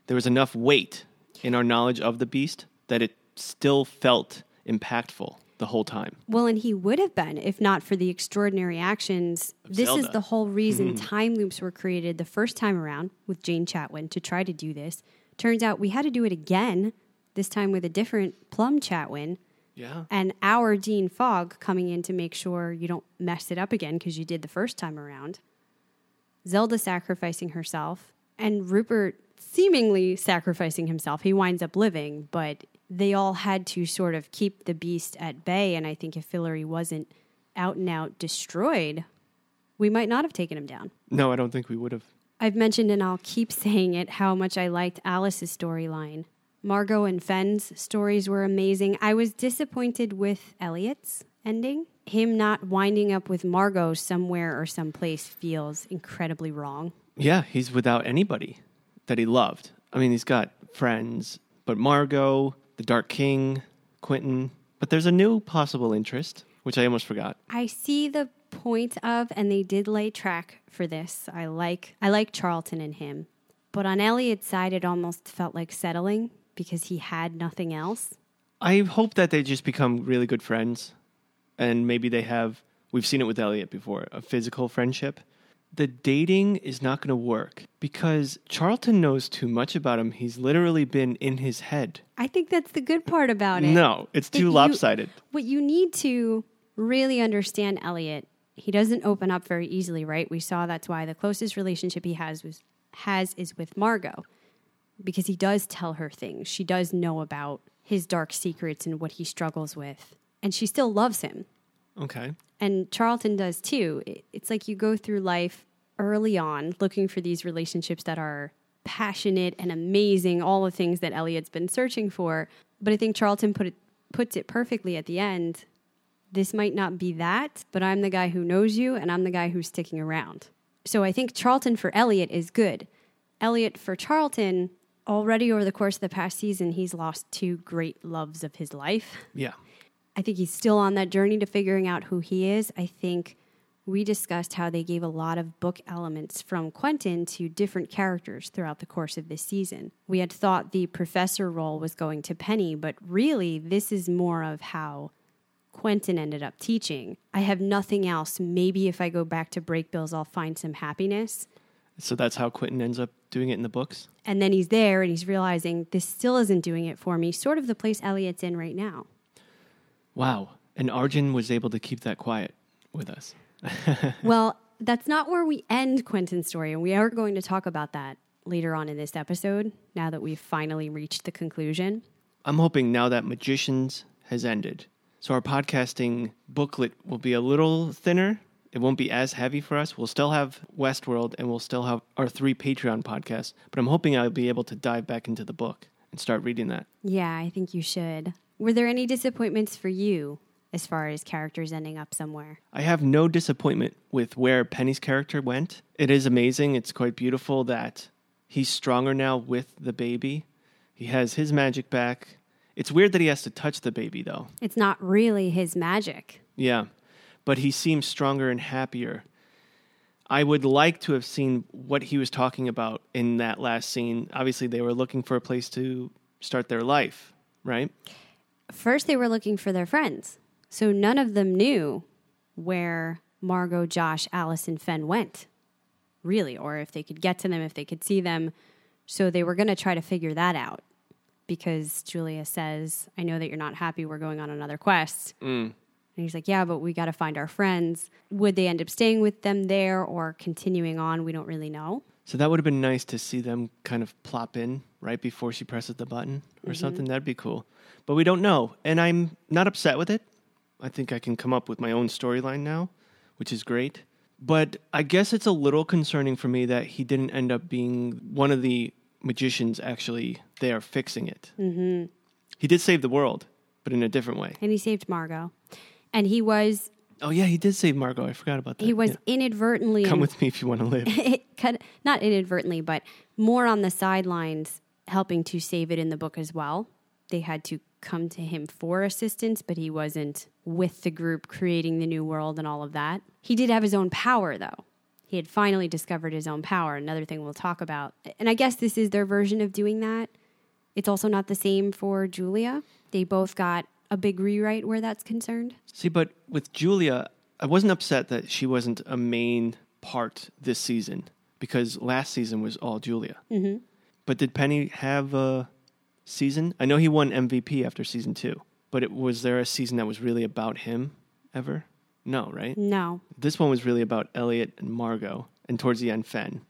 there was enough weight in our knowledge of the beast that it still felt impactful the whole time. Well, and he would have been if not for the extraordinary actions. This is the whole reason hmm. time loops were created the first time around with Jane Chatwin to try to do this. Turns out we had to do it again, this time with a different Plum Chatwin. Yeah. and our Dean Fogg coming in to make sure you don't mess it up again because you did the first time around. Zelda sacrificing herself, and Rupert seemingly sacrificing himself. He winds up living, but they all had to sort of keep the beast at bay. And I think if Fillory wasn't out and out destroyed, we might not have taken him down. No, I don't think we would have. I've mentioned, and I'll keep saying it, how much I liked Alice's storyline. Margo and Fen's stories were amazing. I was disappointed with Eliot's ending. Him not winding up with Margo somewhere or someplace feels incredibly wrong. Yeah, he's without anybody that he loved. I mean, he's got friends, but Margo, the Dark King, Quentin, but there's a new possible interest, which I almost forgot. I see the point of, and they did lay track for this. I like I like Charlton and him, but on Eliot's side, it almost felt like settling because he had nothing else. I hope that they just become really good friends and maybe they have we've seen it with Eliot before, a physical friendship. The dating is not going to work because Charlton knows too much about him. He's literally been in his head. I think that's the good part about it. No, it's too you- lopsided. What you need to really understand Eliot, he doesn't open up very easily, right? We saw that's why the closest relationship he has was has is with Margo. Because he does tell her things. She does know about his dark secrets and what he struggles with. And she still loves him. Okay. And Charlton does too. It's like you go through life early on looking for these relationships that are passionate and amazing, all the things that Eliot's been searching for. But I think Charlton put it, puts it perfectly at the end. This might not be that, but I'm the guy who knows you and I'm the guy who's sticking around. So I think Charlton for Eliot is good. Eliot for Charlton, already over the course of the past season, he's lost two great loves of his life. Yeah. I think he's still on that journey to figuring out who he is. I think we discussed how they gave a lot of book elements from Quentin to different characters throughout the course of this season. We had thought the professor role was going to Penny, but really, this is more of how Quentin ended up teaching. I have nothing else. Maybe if I go back to Brakebills, I'll find some happiness. So that's how Quentin ends up doing it in the books. And then he's there and he's realizing this still isn't doing it for me, sort of the place Eliot's in right now. Wow. And Arjun was able to keep that quiet with us. (laughs) well, that's not where we end Quentin's story, and we are going to talk about that later on in this episode, now that we've finally reached the conclusion. I'm hoping now that Magicians has ended, so our podcasting booklet will be a little thinner. It won't be as heavy for us. We'll still have Westworld and we'll still have our three Patreon podcasts, but I'm hoping I'll be able to dive back into the book and start reading that. Yeah, I think you should. Were there any disappointments for you as far as characters ending up somewhere? I have no disappointment with where Penny's character went. It is amazing. It's quite beautiful that he's stronger now with the baby. He has his magic back. It's weird that he has to touch the baby, though. It's not really his magic. Yeah, but he seems stronger and happier. I would like to have seen what he was talking about in that last scene. Obviously, they were looking for a place to start their life, right? First, they were looking for their friends. So none of them knew where Margo, Josh, Alice, and Fen went, really, or if they could get to them, if they could see them. So they were going to try to figure that out because Julia says, I know that you're not happy. We're going on another quest. Mm. And he's like, Yeah, but we got to find our friends. Would they end up staying with them there or continuing on? We don't really know. So that would have been nice to see them kind of plop in right before she presses the button or mm-hmm. something. That'd be cool. But we don't know. And I'm not upset with it. I think I can come up with my own storyline now, which is great. But I guess it's a little concerning for me that he didn't end up being one of the magicians actually there fixing it. Mm-hmm. He did save the world, but in a different way. And he saved Margo. And he was Oh, yeah, he did save Margo. I forgot about that. he was Yeah. inadvertently Come with me if you want to live. (laughs) cut not inadvertently, but more on the sidelines, helping to save it in the book as well. They had to come to him for assistance, but he wasn't with the group creating the new world and all of that. He did have his own power, though. He had finally discovered his own power. Another thing we'll talk about. And I guess this is their version of doing that. It's also not the same for Julia. They both got a big rewrite where that's concerned. See, but with Julia, I wasn't upset that she wasn't a main part this season because last season was all Julia. Mm-hmm. But did Penny have a season? I know he won MVP after season two, but it, was there a season that was really about him ever? No, right? No. This one was really about Eliot and Margo, and towards the end, Fen.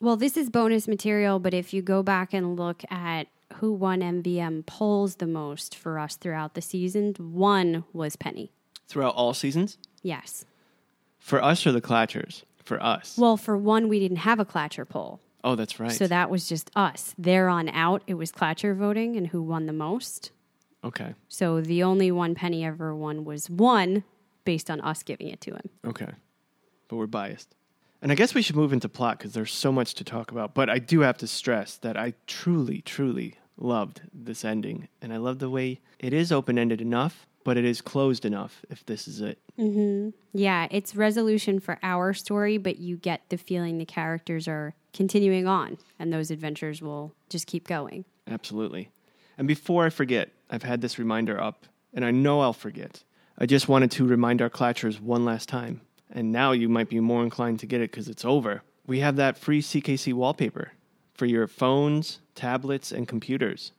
Well, this is bonus material, but if you go back and look at who won MVM polls the most for us throughout the season, one was Penny. Throughout all seasons? Yes. For us or the Clatchers? For us. Well, for one, we didn't have a Clatcher poll. Oh, that's right. So that was just us. There on out, it was Clatcher voting and who won the most. okay. So the only one Penny ever won was one based on us giving it to him. Okay. But we're biased. And I guess we should move into plot because there's so much to talk about. But I do have to stress that I truly, truly loved this ending. And I love the way it is open ended enough, but it is closed enough if this is it. Mm-hmm. Yeah, it's resolution for our story, but you get the feeling the characters are continuing on and those adventures will just keep going. Absolutely. And before I forget, I've had this reminder up, and I know I'll forget. I just wanted to remind our Clatchers one last time. And now you might be more inclined to get it because it's over. We have that free CKC wallpaper for your phones, tablets, and computers.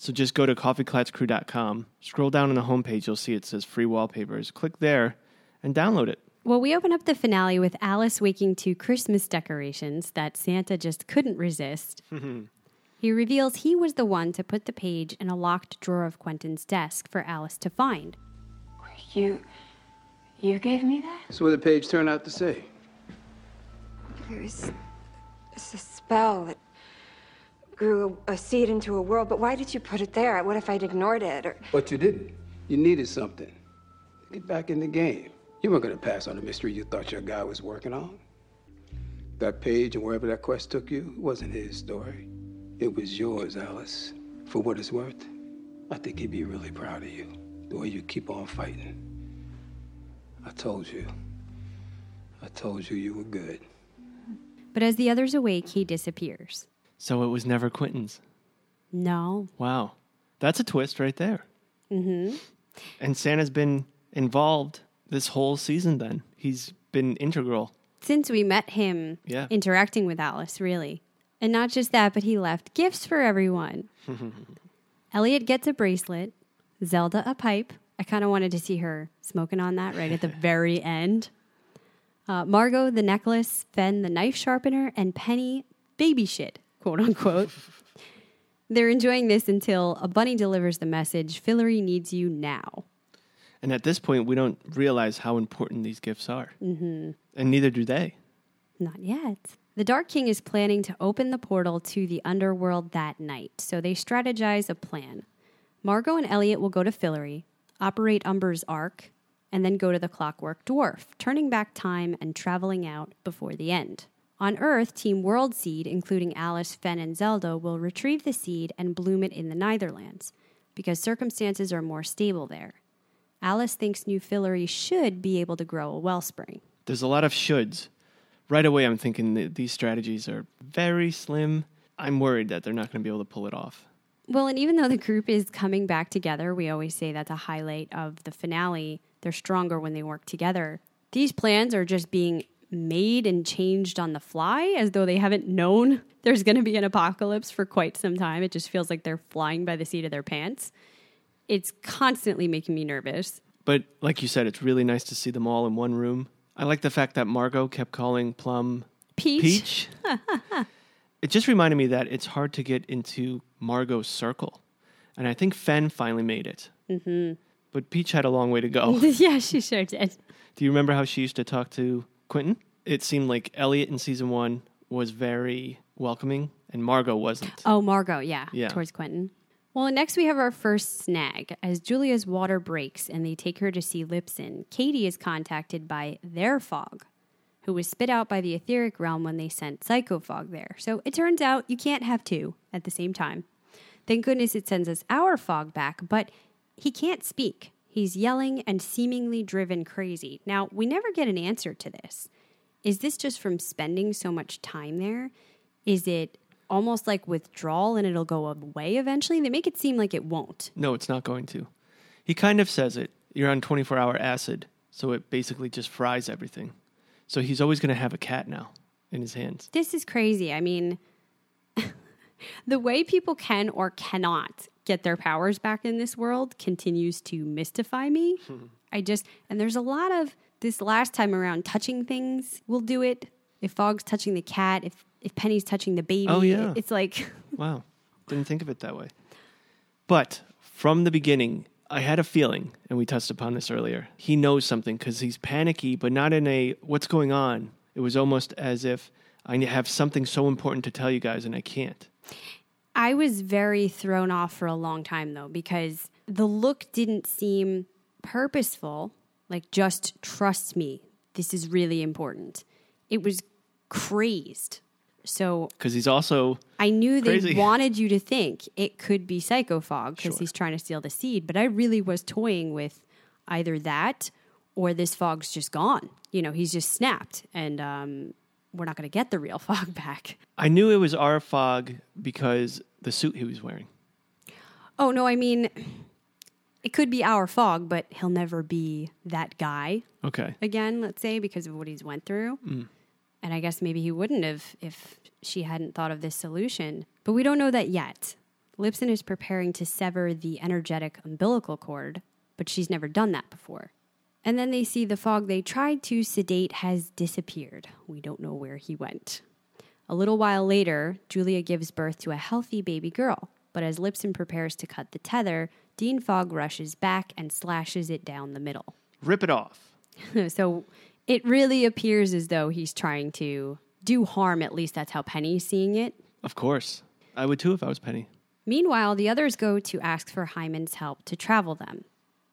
So just go to coffeeclatchcrew.com, scroll down on the homepage, you'll see it says free wallpapers. Click there and download it. Well, we open up the finale with Alice waking to Christmas decorations that Santa just couldn't resist. (laughs) Hmm. he reveals he was the one to put the page in a locked drawer of Quentin's desk for Alice to find. You. You gave me that? That's what did the page turned out to say. It was. It's a spell that grew a, a seed into a world, but why did you put it there? What if I'd ignored it? Or. But you didn't. You needed something. Get back in the game. You weren't going to pass on the mystery you thought your guy was working on. That page and wherever that quest took you wasn't his story. It was yours, Alice. For what it's worth, I think he'd be really proud of you. The way you keep on fighting. I told you. I told you you were good. But as the others awake, he disappears. So it was never Quentin's. No. Wow. That's a twist right there. Mm-hmm. And Santa's been involved this whole season then. He's been integral. Since we met him Yeah. interacting with Alice, really. And not just that, but he left gifts for everyone. (laughs) Eliot gets a bracelet, Zelda a pipe. I kind of wanted to see her smoking on that right at the (laughs) very end. Uh, Margo the necklace, Fen the knife sharpener, and Penny baby shit, quote unquote. They're enjoying this until a bunny delivers the message Fillory needs you now. And at this point, we don't realize how important these gifts are. Mm-hmm. And neither do they. Not yet. The Dark King is planning to open the portal to the underworld that night, so they strategize a plan. Margo and Eliot will go to Fillory, operate Umber's Ark, and then go to the Clockwork Dwarf, turning back time and traveling out before the end. On Earth, Team World Seed, including Alice, Fen, and Zelda, will retrieve the seed and bloom it in the Netherlands, because circumstances are more stable there. Alice thinks New Fillory should be able to grow a wellspring. There's a lot of shoulds. Right away, I'm thinking that these strategies are very slim. I'm worried that they're not going to be able to pull it off. Well, and even though the group is coming back together, we always say that's a highlight of the finale. They're stronger when they work together. These plans are just being made and changed on the fly as though they haven't known (laughs) there's going to be an apocalypse for quite some time. It just feels like they're flying by the seat of their pants. It's constantly making me nervous. But like you said, it's really nice to see them all in one room. I like the fact that Margo kept calling Plum Peach. Peach. (laughs) it just reminded me that it's hard to get into Margo's circle. And I think Fen finally made it. Mm-hmm. But Peach had a long way to go. (laughs) yeah, she sure did. Do you remember how she used to talk to Quentin? It seemed like Eliot in season one was very welcoming and Margo wasn't. Oh, Margo, yeah, Yeah. towards Quentin. Well, next we have our first snag. As Julia's water breaks and they take her to see Lipson, Kady is contacted by their Fogg, who was spit out by the etheric realm when they sent Psychofog there. So it turns out you can't have two at the same time. Thank goodness it sends us our Fogg back, but he can't speak. He's yelling and seemingly driven crazy. Now, we never get an answer to this. Is this just from spending so much time there? Is it almost like withdrawal and it'll go away eventually? They make it seem like it won't. No, it's not going to. He kind of says it. You're on 24 hour acid, so it basically just fries everything. So he's always going to have a cat now in his hands. This is crazy. I mean, (laughs) the way people can or cannot get their powers back in this world continues to mystify me. Hmm. I just, and there's a lot of this last time around touching things will do it. If Fogg's touching the cat, if, if Penny's touching the baby, Oh, yeah. it's like, (laughs) Wow. Didn't think of it that way. But from the beginning, I had a feeling, and we touched upon this earlier. He knows something because he's panicky, but not in a what's going on. It was almost as if I have something so important to tell you guys and I can't. I was very thrown off for a long time though because the look didn't seem purposeful, like just trust me. This is really important. It was crazed. So Because he's also I knew they Crazy. (laughs) wanted you to think it could be Psychophog because Sure. he's trying to steal the seed, but I really was toying with either that or this Fogg's just gone. You know, he's just snapped and um, we're not going to get the real (laughs) Fogg back. I knew it was our Fogg because the suit he was wearing. Oh, no, I mean, it could be our Fogg, but he'll never be that guy Okay. again, let's say, because of what he's went through. Mm. And I guess maybe he wouldn't have if she hadn't thought of this solution. But we don't know that yet. Lipson is preparing to sever the energetic umbilical cord, but she's never done that before. And then they see the Fogg they tried to sedate has disappeared. We don't know where he went. A little while later, Julia gives birth to a healthy baby girl. But as Lipson prepares to cut the tether, Dean Fogg rushes back and slashes it down the middle. Rip it off. (laughs) so it really appears as though he's trying to do harm. At least that's how Penny's seeing it. Of course. I would too if I was Penny. Meanwhile, the others go to ask for Hyman's help to travel them.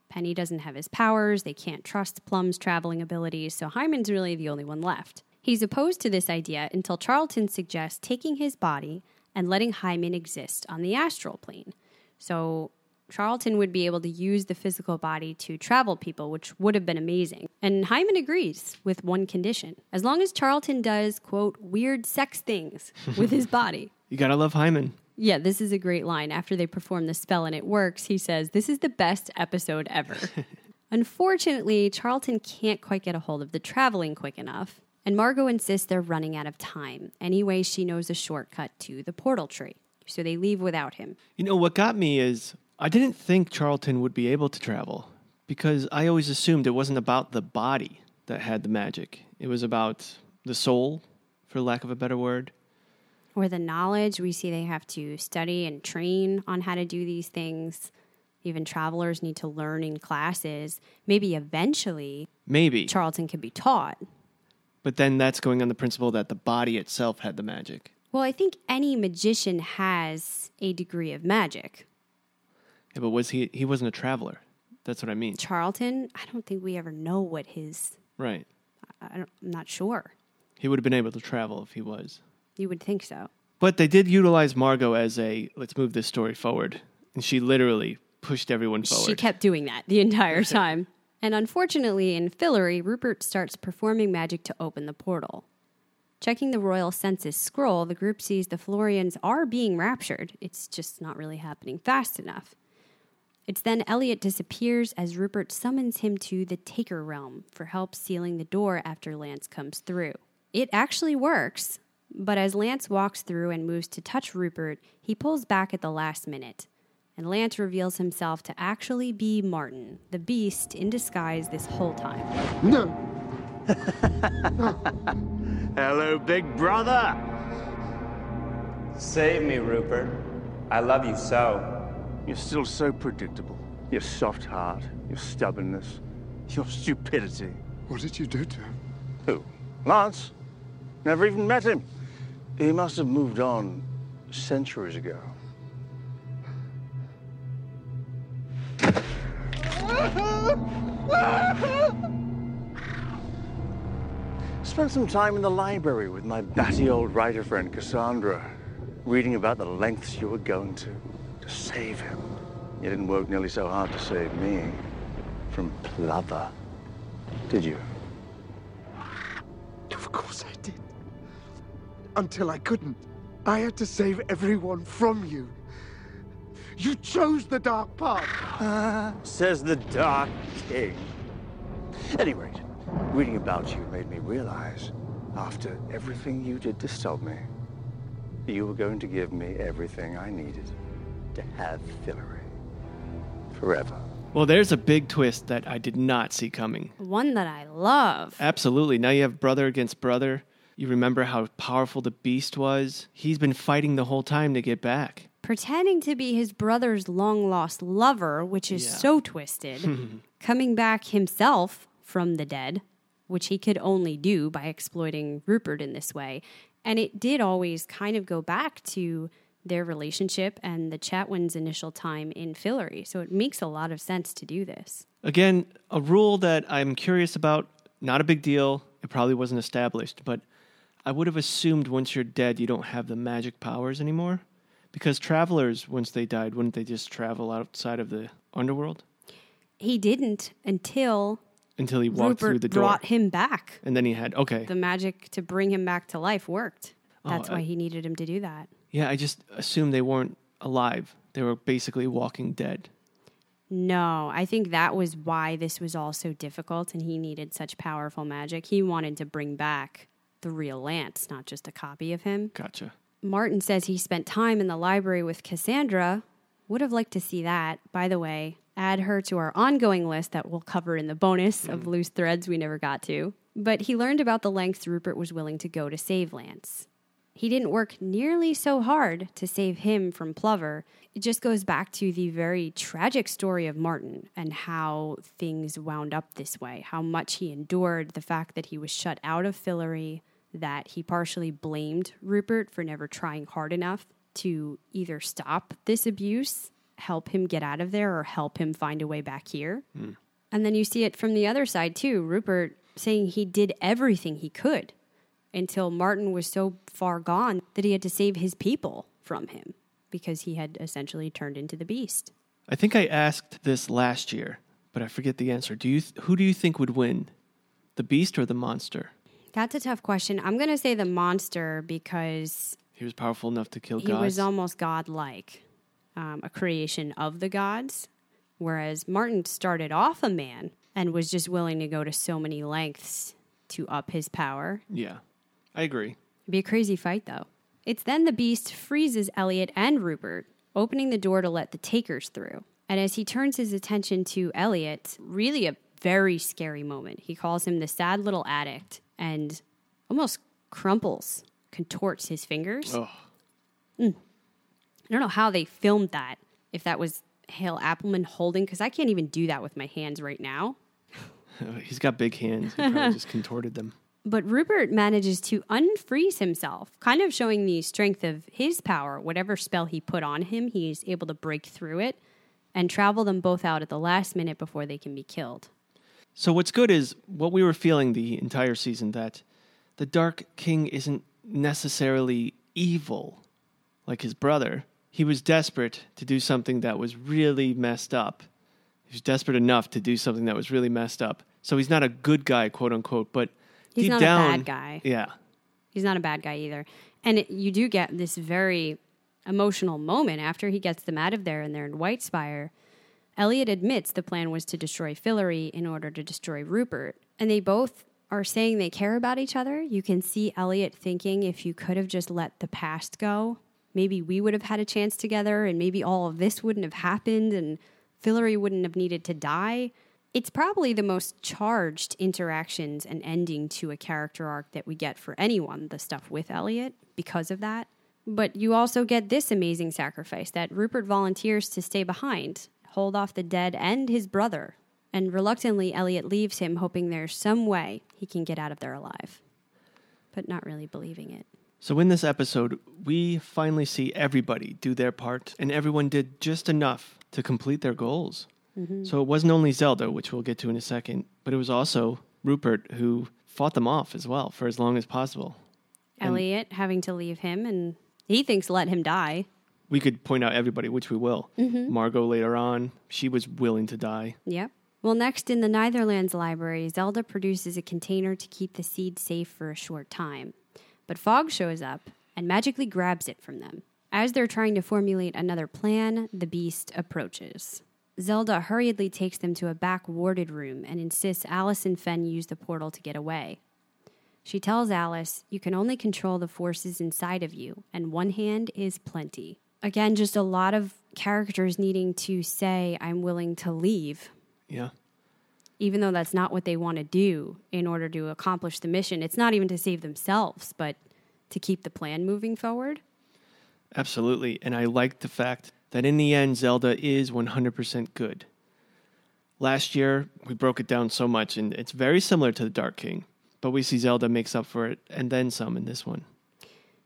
Penny doesn't have his powers, they can't trust Plum's traveling abilities, so Hyman's really the only one left. He's opposed to this idea until Charlton suggests taking his body and letting Hyman exist on the astral plane. So Charlton would be able to use the physical body to travel people, which would have been amazing. And Hyman agrees with one condition as long as Charlton does, quote, weird sex things with his body. (laughs) You gotta love Hyman. Yeah, this is a great line. After they perform the spell and it works, he says, This is the best episode ever. (laughs) Unfortunately, Charlton can't quite get a hold of the traveling quick enough, and Margo insists they're running out of time. Anyway, she knows a shortcut to the portal tree, so they leave without him. You know, what got me is I didn't think Charlton would be able to travel because I always assumed it wasn't about the body that had the magic. It was about the soul, for lack of a better word. Or the knowledge, we see they have to study and train on how to do these things. Even travelers need to learn in classes. Maybe eventually Maybe. Charlton could be taught. but then that's going on the principle that the body itself had the magic. Well, I think any magician has a degree of magic. Yeah, but was he he wasn't a traveler. That's what I mean. Charlton, I don't think we ever know what his. Right. I don't, I'm not sure. He would have been able to travel if he was. You would think so. But they did utilize Margo as a let's move this story forward. And she literally pushed everyone forward. She kept doing that the entire time. and unfortunately, in Fillory, Rupert starts performing magic to open the portal. Checking the royal census scroll, the group sees the Fillorians are being raptured. It's just not really happening fast enough. It's then Eliot disappears as Rupert summons him to the Taker Realm for help sealing the door after Lance comes through. It actually works, but as Lance walks through and moves to touch Rupert, he pulls back at the last minute. And Lance reveals himself to actually be Martin, the beast in disguise this whole time. No. (laughs) Hello, big brother. Save me, Rupert. I love you so. You're still so predictable. Your soft heart, your stubbornness, your stupidity. What did you do to him? Who? Lance? Never even met him. He must have moved on centuries ago. Spent some time in the library with my batty old writer friend Cassandra, reading about the lengths you were going to to save him. You didn't work nearly so hard to save me from Plover, did you? Of course I. Until I couldn't. I had to save everyone from you. You chose the dark path. (sighs) Says the Dark King. At any rate, reading about you made me realize, after everything you did to stop me, you were going to give me everything I needed to have Fillory. Forever. Well, there's a big twist that I did not see coming. One that I love. Absolutely. Now you have brother against brother. You remember how powerful the beast was? He's been fighting the whole time to get back. Pretending to be his brother's long lost lover, which is Yeah. so twisted. (laughs) Coming back himself from the dead, which he could only do by exploiting Rupert in this way. And it did always kind of go back to their relationship and the Chatwin's initial time in Fillory. So it makes a lot of sense to do this. Again, a rule that I'm curious about, not a big deal. It probably wasn't established, but I would have assumed once you're dead, you don't have the magic powers anymore. Because travelers, once they died, wouldn't they just travel outside of the underworld? He didn't until Until he walked Rupert through the door. brought him back. and then he had, okay. The magic to bring him back to life worked. Oh, That's why I- he needed him to do that. yeah, I just assumed they weren't alive. They were basically walking dead. No, I think that was why this was all so difficult and he needed such powerful magic. He wanted to bring back the real Lance, not just a copy of him. Gotcha. Martin says he spent time in the library with Cassandra. Would have liked to see that. By the way, add her to our ongoing list that we'll cover in the bonus of mm. loose threads we never got to. But he learned about the lengths Rupert was willing to go to save Lance. He didn't work nearly so hard to save him from Plover. It just goes back to the very tragic story of Martin and how things wound up this way, how much he endured, the fact that he was shut out of Fillory, that he partially blamed Rupert for never trying hard enough to either stop this abuse, help him get out of there, or help him find a way back here. Hmm. And then you see it from the other side too. Rupert saying he did everything he could until Martin was so far gone that he had to save his people from him because he had essentially turned into the beast. I think I asked this last year, but I forget the answer. Do you th- who do you think would win? The beast or the monster? That's a tough question. I'm going to say the monster because He was powerful enough to kill he gods. was almost godlike, um, a creation of the gods. Whereas Martin started off a man and was just willing to go to so many lengths to up his power. yeah. I agree. It'd be a crazy fight, though. It's then the beast freezes Eliot and Rupert, opening the door to let the takers through. And as he turns his attention to Eliot, really a very scary moment. He calls him the sad little addict and almost crumples, contorts his fingers. Oh, I don't know how they filmed that. If that was Hale Appleman holding, because I can't even do that with my hands right now. (laughs) he's got big hands. He probably (laughs) just contorted them. But Rupert manages to unfreeze himself, kind of showing the strength of his power. Whatever spell he put on him, he's able to break through it and travel them both out at the last minute before they can be killed. So what's good is what we were feeling the entire season that the Dark King isn't necessarily evil like his brother. He was desperate to do something that was really messed up. He was desperate enough to do something that was really messed up. So he's not a good guy, quote unquote, but He's deep not a bad guy. Yeah. He's not a bad guy either. And it, you do get this very emotional moment after he gets them out of there and they're in White Spire. Eliot admits the plan was to destroy Fillory in order to destroy Rupert. And they both are saying they care about each other. You can see Eliot thinking if you could have just let the past go, maybe we would have had a chance together and maybe all of this wouldn't have happened and Fillory wouldn't have needed to die. It's probably the most charged interactions and ending to a character arc that we get for anyone, the stuff with Eliot, because of that. But you also get this amazing sacrifice that Rupert volunteers to stay behind, hold off the dead and his brother. And reluctantly, Eliot leaves him, hoping there's some way he can get out of there alive, but not really believing it. So in this episode, we finally see everybody do their part, and everyone did just enough to complete their goals. Mhm. So it wasn't only Zelda, which we'll get to in a second, but it was also Rupert who fought them off as well for as long as possible. And- Eliot having to leave him, and he thinks let him die. We could point out everybody, which we will. Mhm. Margo later on, she was willing to die. Yep. Well, next in the Netherlands library, Zelda produces a container to keep the seed safe for a short time. But Fogg shows up and magically grabs it from them. As they're trying to formulate another plan, the beast approaches. Zelda hurriedly takes them to a back warded room and insists Alice and Fen use the portal to get away. She tells Alice, You can only control the forces inside of you, and one hand is plenty. Again, just a lot of characters needing to say, I'm willing to leave, Yeah. even though that's not what they want to do in order to accomplish the mission. It's not even to save themselves, but to keep the plan moving forward. Absolutely. And I like the fact that in the end, Zelda is 100% good. Last year, we broke it down so much, and it's very similar to the Dark King, but we see Zelda makes up for it and then some in this one.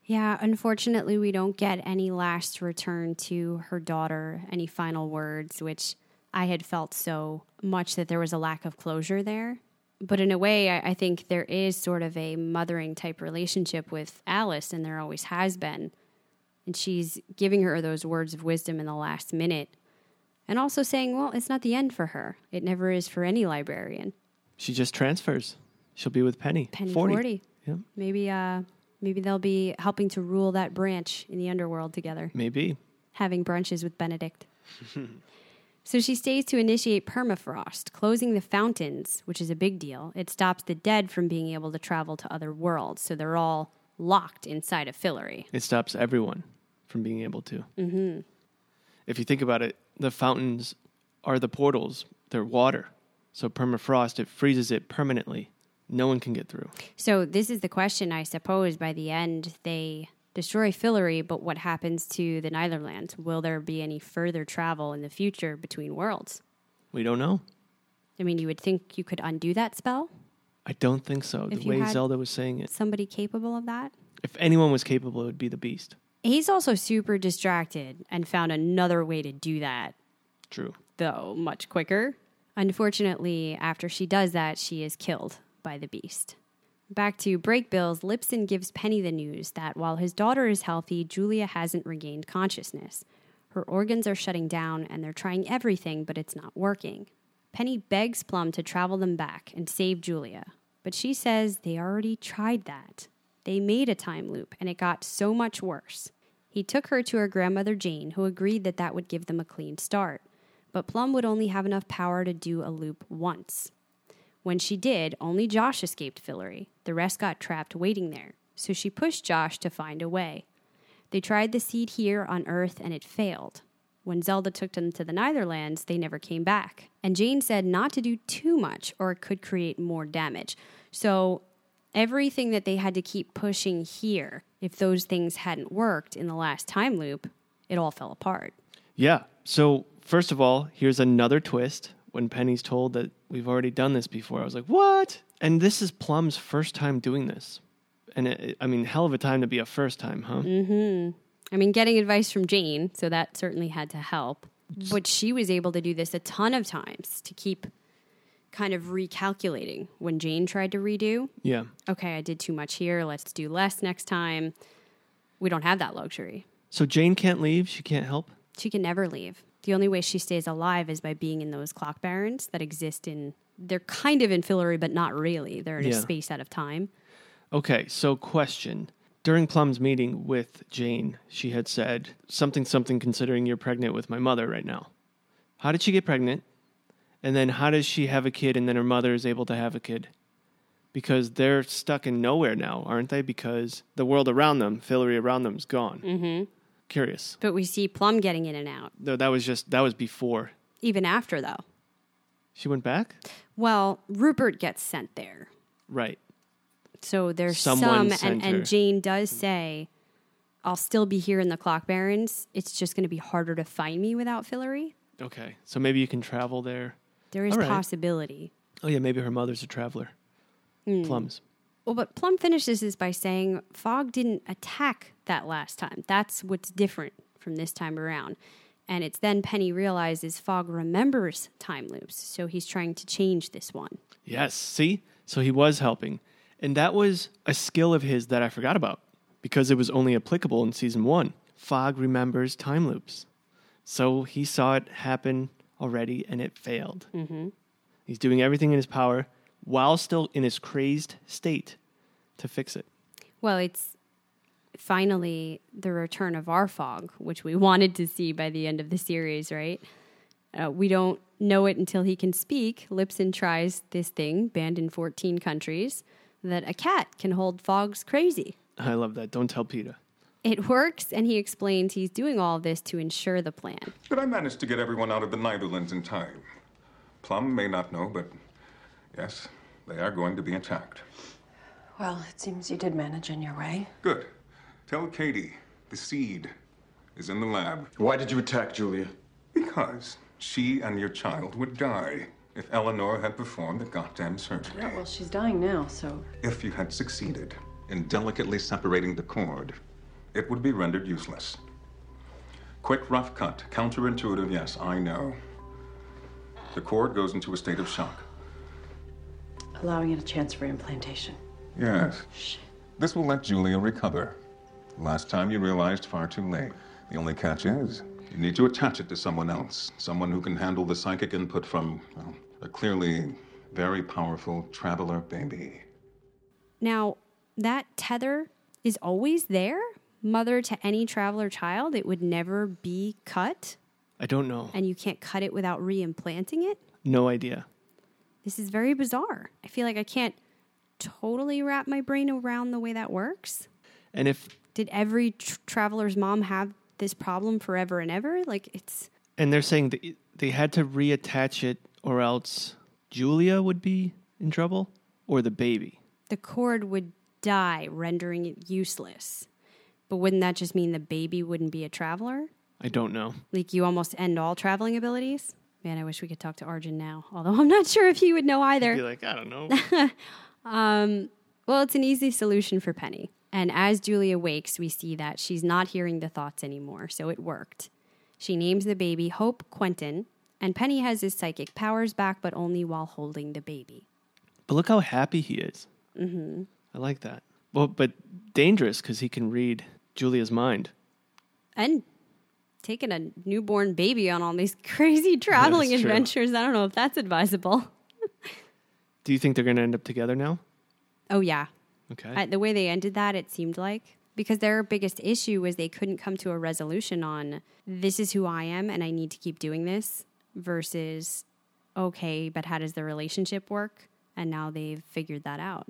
Yeah, unfortunately, we don't get any last return to her daughter, any final words, which I had felt so much that there was a lack of closure there. But in a way, I, I think there is sort of a mothering type relationship with Alice, and there always has been. And she's giving her those words of wisdom in the last minute, and also saying, well, it's not the end for her. It never is for any librarian. She just transfers. She'll be with Penny. Penny 40. 40. Yeah. Maybe, uh, maybe they'll be helping to rule that branch in the underworld together, Maybe. having brunches with Benedict. (laughs) So she stays to initiate permafrost, closing the fountains, which is a big deal. It stops the dead from being able to travel to other worlds, so they're all locked inside of Fillory. It stops everyone from being able to. Mm-hmm. If you think about it, the fountains are the portals, they're water. So permafrost, it freezes it permanently. No one can get through. So this is the question, I suppose. By the end, they destroy Fillory, but what happens to the Netherlands? Will there be any further travel in the future between worlds? We don't know. I mean, you would think you could undo that spell. I don't think so. If the way Zelda was saying it. Somebody capable of that? If anyone was capable, it would be the beast. He's also super distracted and found another way to do that, True. though much quicker. Unfortunately, after she does that, she is killed by the beast. Back to Brakebills, Lipson gives Penny the news that while his daughter is healthy, Julia hasn't regained consciousness. Her organs are shutting down and they're trying everything, but it's not working. Penny begs Plum to travel them back and save Julia, but she says they already tried that. They made a time loop and it got so much worse. He took her to her grandmother Jane, who agreed that that would give them a clean start. But Plum would only have enough power to do a loop once. When she did, only Josh escaped Fillory. The rest got trapped waiting there, so she pushed Josh to find a way. They tried the seed here on Earth and it failed. When Zelda took them to the Netherlands, they never came back. And Jane said not to do too much or it could create more damage. So everything that they had to keep pushing here, if those things hadn't worked in the last time loop, it all fell apart. Yeah. So, first of all, here's another twist. When Penny's told that we've already done this before, I was like, what? And this is Plum's first time doing this. And it, I mean, hell of a time to be a first time, huh? hmm I mean, getting advice from Jane, so that certainly had to help. But she was able to do this a ton of times to keep kind of recalculating when Jane tried to redo. Yeah. Okay, I did too much here. Let's do less next time. We don't have that luxury. So Jane can't leave. She can't help. She can never leave. The only way she stays alive is by being in those clock barrens that exist in. They're kind of in Fillory, but not really. They're in Yeah. a space out of time. Okay, so question. During Plum's meeting with Jane, she had said something, something, considering you're pregnant with my mother right now. How did she get pregnant? And then how does she have a kid and then her mother is able to have a kid? Because they're stuck in nowhere now, aren't they? Because the world around them, Fillory around them, is gone. hmm Curious. But we see Plum getting in and out, No, that was just, that was before. even after, though. She went back? Well, Rupert gets sent there. Right. So there's Someone some, and, and Jane does say, I'll still be here in the Clock Barrens. It's just going to be harder to find me without Fillory. Okay. So maybe you can travel there. There is right. possibility. Oh, yeah, maybe her mother's a traveler. Hmm. Plums. Well, but Plum finishes this by saying Fogg didn't attack that last time. That's what's different from this time around. And it's then Penny realizes Fogg remembers time loops, so he's trying to change this one. Yes, see? So he was helping. And that was a skill of his that I forgot about because it was only applicable in season one. Fogg remembers time loops. So he saw it happen already and it failed. Mm-hmm. He's doing everything in his power while still in his crazed state to fix it. Well, it's finally the return of our Fogg, which we (laughs) wanted to see by the end of the series, right? Uh, we don't know it until he can speak. Lipson tries this thing, banned in 14 countries, that a cat can hold Fogg's crazy. I love that. Don't tell Peter. It works, and he explains he's doing all this to ensure the plan. But I managed to get everyone out of the Netherlands in time. Plum may not know, but yes, they are going to be attacked. Well, it seems you did manage in your way. Good. Tell Kady the seed is in the lab. Why did you attack Julia? Because she and your child would die if Eleanor had performed the goddamn surgery. Yeah, well, she's dying now, so. If you had succeeded in delicately separating the cord, it would be rendered useless. Quick, rough cut. Counterintuitive, yes, I know. The cord goes into a state of shock. Allowing it a chance for implantation. Yes. This will let Julia recover. Last time you realized far too late. The only catch is, you need to attach it to someone else. Someone who can handle the psychic input from well, a clearly very powerful traveler baby. Now, that tether is always there, mother to any traveler child. It would never be cut, I don't know. and you can't cut it without reimplanting it. No idea. This is very bizarre. I feel like I can't totally wrap my brain around the way that works. And if Did every tr- traveler's mom have this problem forever and ever? Like, it's. and they're saying that they had to reattach it or else Julia would be in trouble or the baby. the cord would die, rendering it useless. But wouldn't that just mean the baby wouldn't be a traveler? I don't know. Like you almost end all traveling abilities? Man, I wish we could talk to Arjun now. Although I'm not (laughs) sure if he would know either. Be like, I don't know. (laughs) um, well, it's an easy solution for Penny. And as Julia wakes, we see that she's not hearing the thoughts anymore, so it worked. She names the baby Hope Quentin, and Penny has his psychic powers back, but only while holding the baby. But look how happy he is. hmm I like that. Well, but dangerous because he can read Julia's mind. and taking a newborn baby on all these (laughs) crazy traveling adventures. I don't know if that's advisable. (laughs) Do you think they're going to end up together now? Oh yeah, Okay. The way they ended that, it seemed like because their biggest issue was they couldn't come to a resolution on this is who I am and I need to keep doing this versus okay, but how does the relationship work? And now they've figured that out.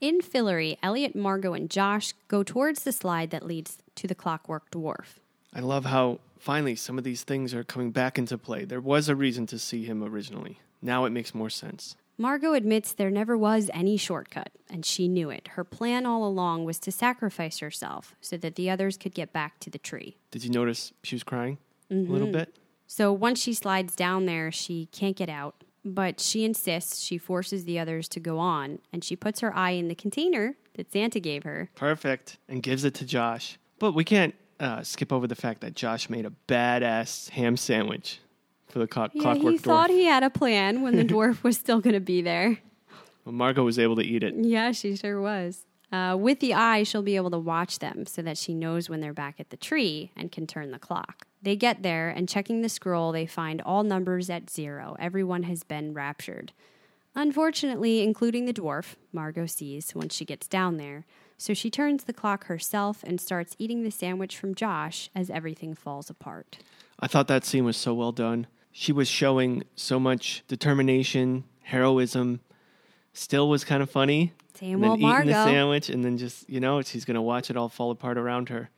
In Fillory, Eliot, Margo, and Josh go towards the slide that leads to the Clockwork Dwarf. I love how finally some of these things are coming back into play. There was a reason to see him originally. Now it makes more sense. Margo admits there never was any shortcut, and she knew it. Her plan all along was to sacrifice herself so that the others could get back to the tree. Did you notice she was crying a little Mhm. bit? So once she slides down there, she can't get out, but she insists she forces the others to go on, and she puts her eye in the container that Santa gave her. Perfect. And gives it to Josh. But we can't uh, skip over the fact that Josh made a badass ham sandwich for the clock- Yeah, clockwork he dwarf. thought he had a plan when the (laughs) dwarf was still going to be there. well, Margo was able to eat it. Yeah, she sure was. Uh, with the eye, she'll be able to watch them so that she knows when they're back at the tree and can turn the clock. They get there, and checking the scroll, they find all numbers at zero. Everyone has been raptured. Unfortunately, including the dwarf, Margo sees once she gets down there. So she turns the clock herself and starts eating the sandwich from Josh as everything falls apart. I thought that scene was so well done. She was showing so much determination, heroism. Still was kind of funny. Same and then old eating the sandwich, and then just you know, she's gonna watch it all fall apart around her.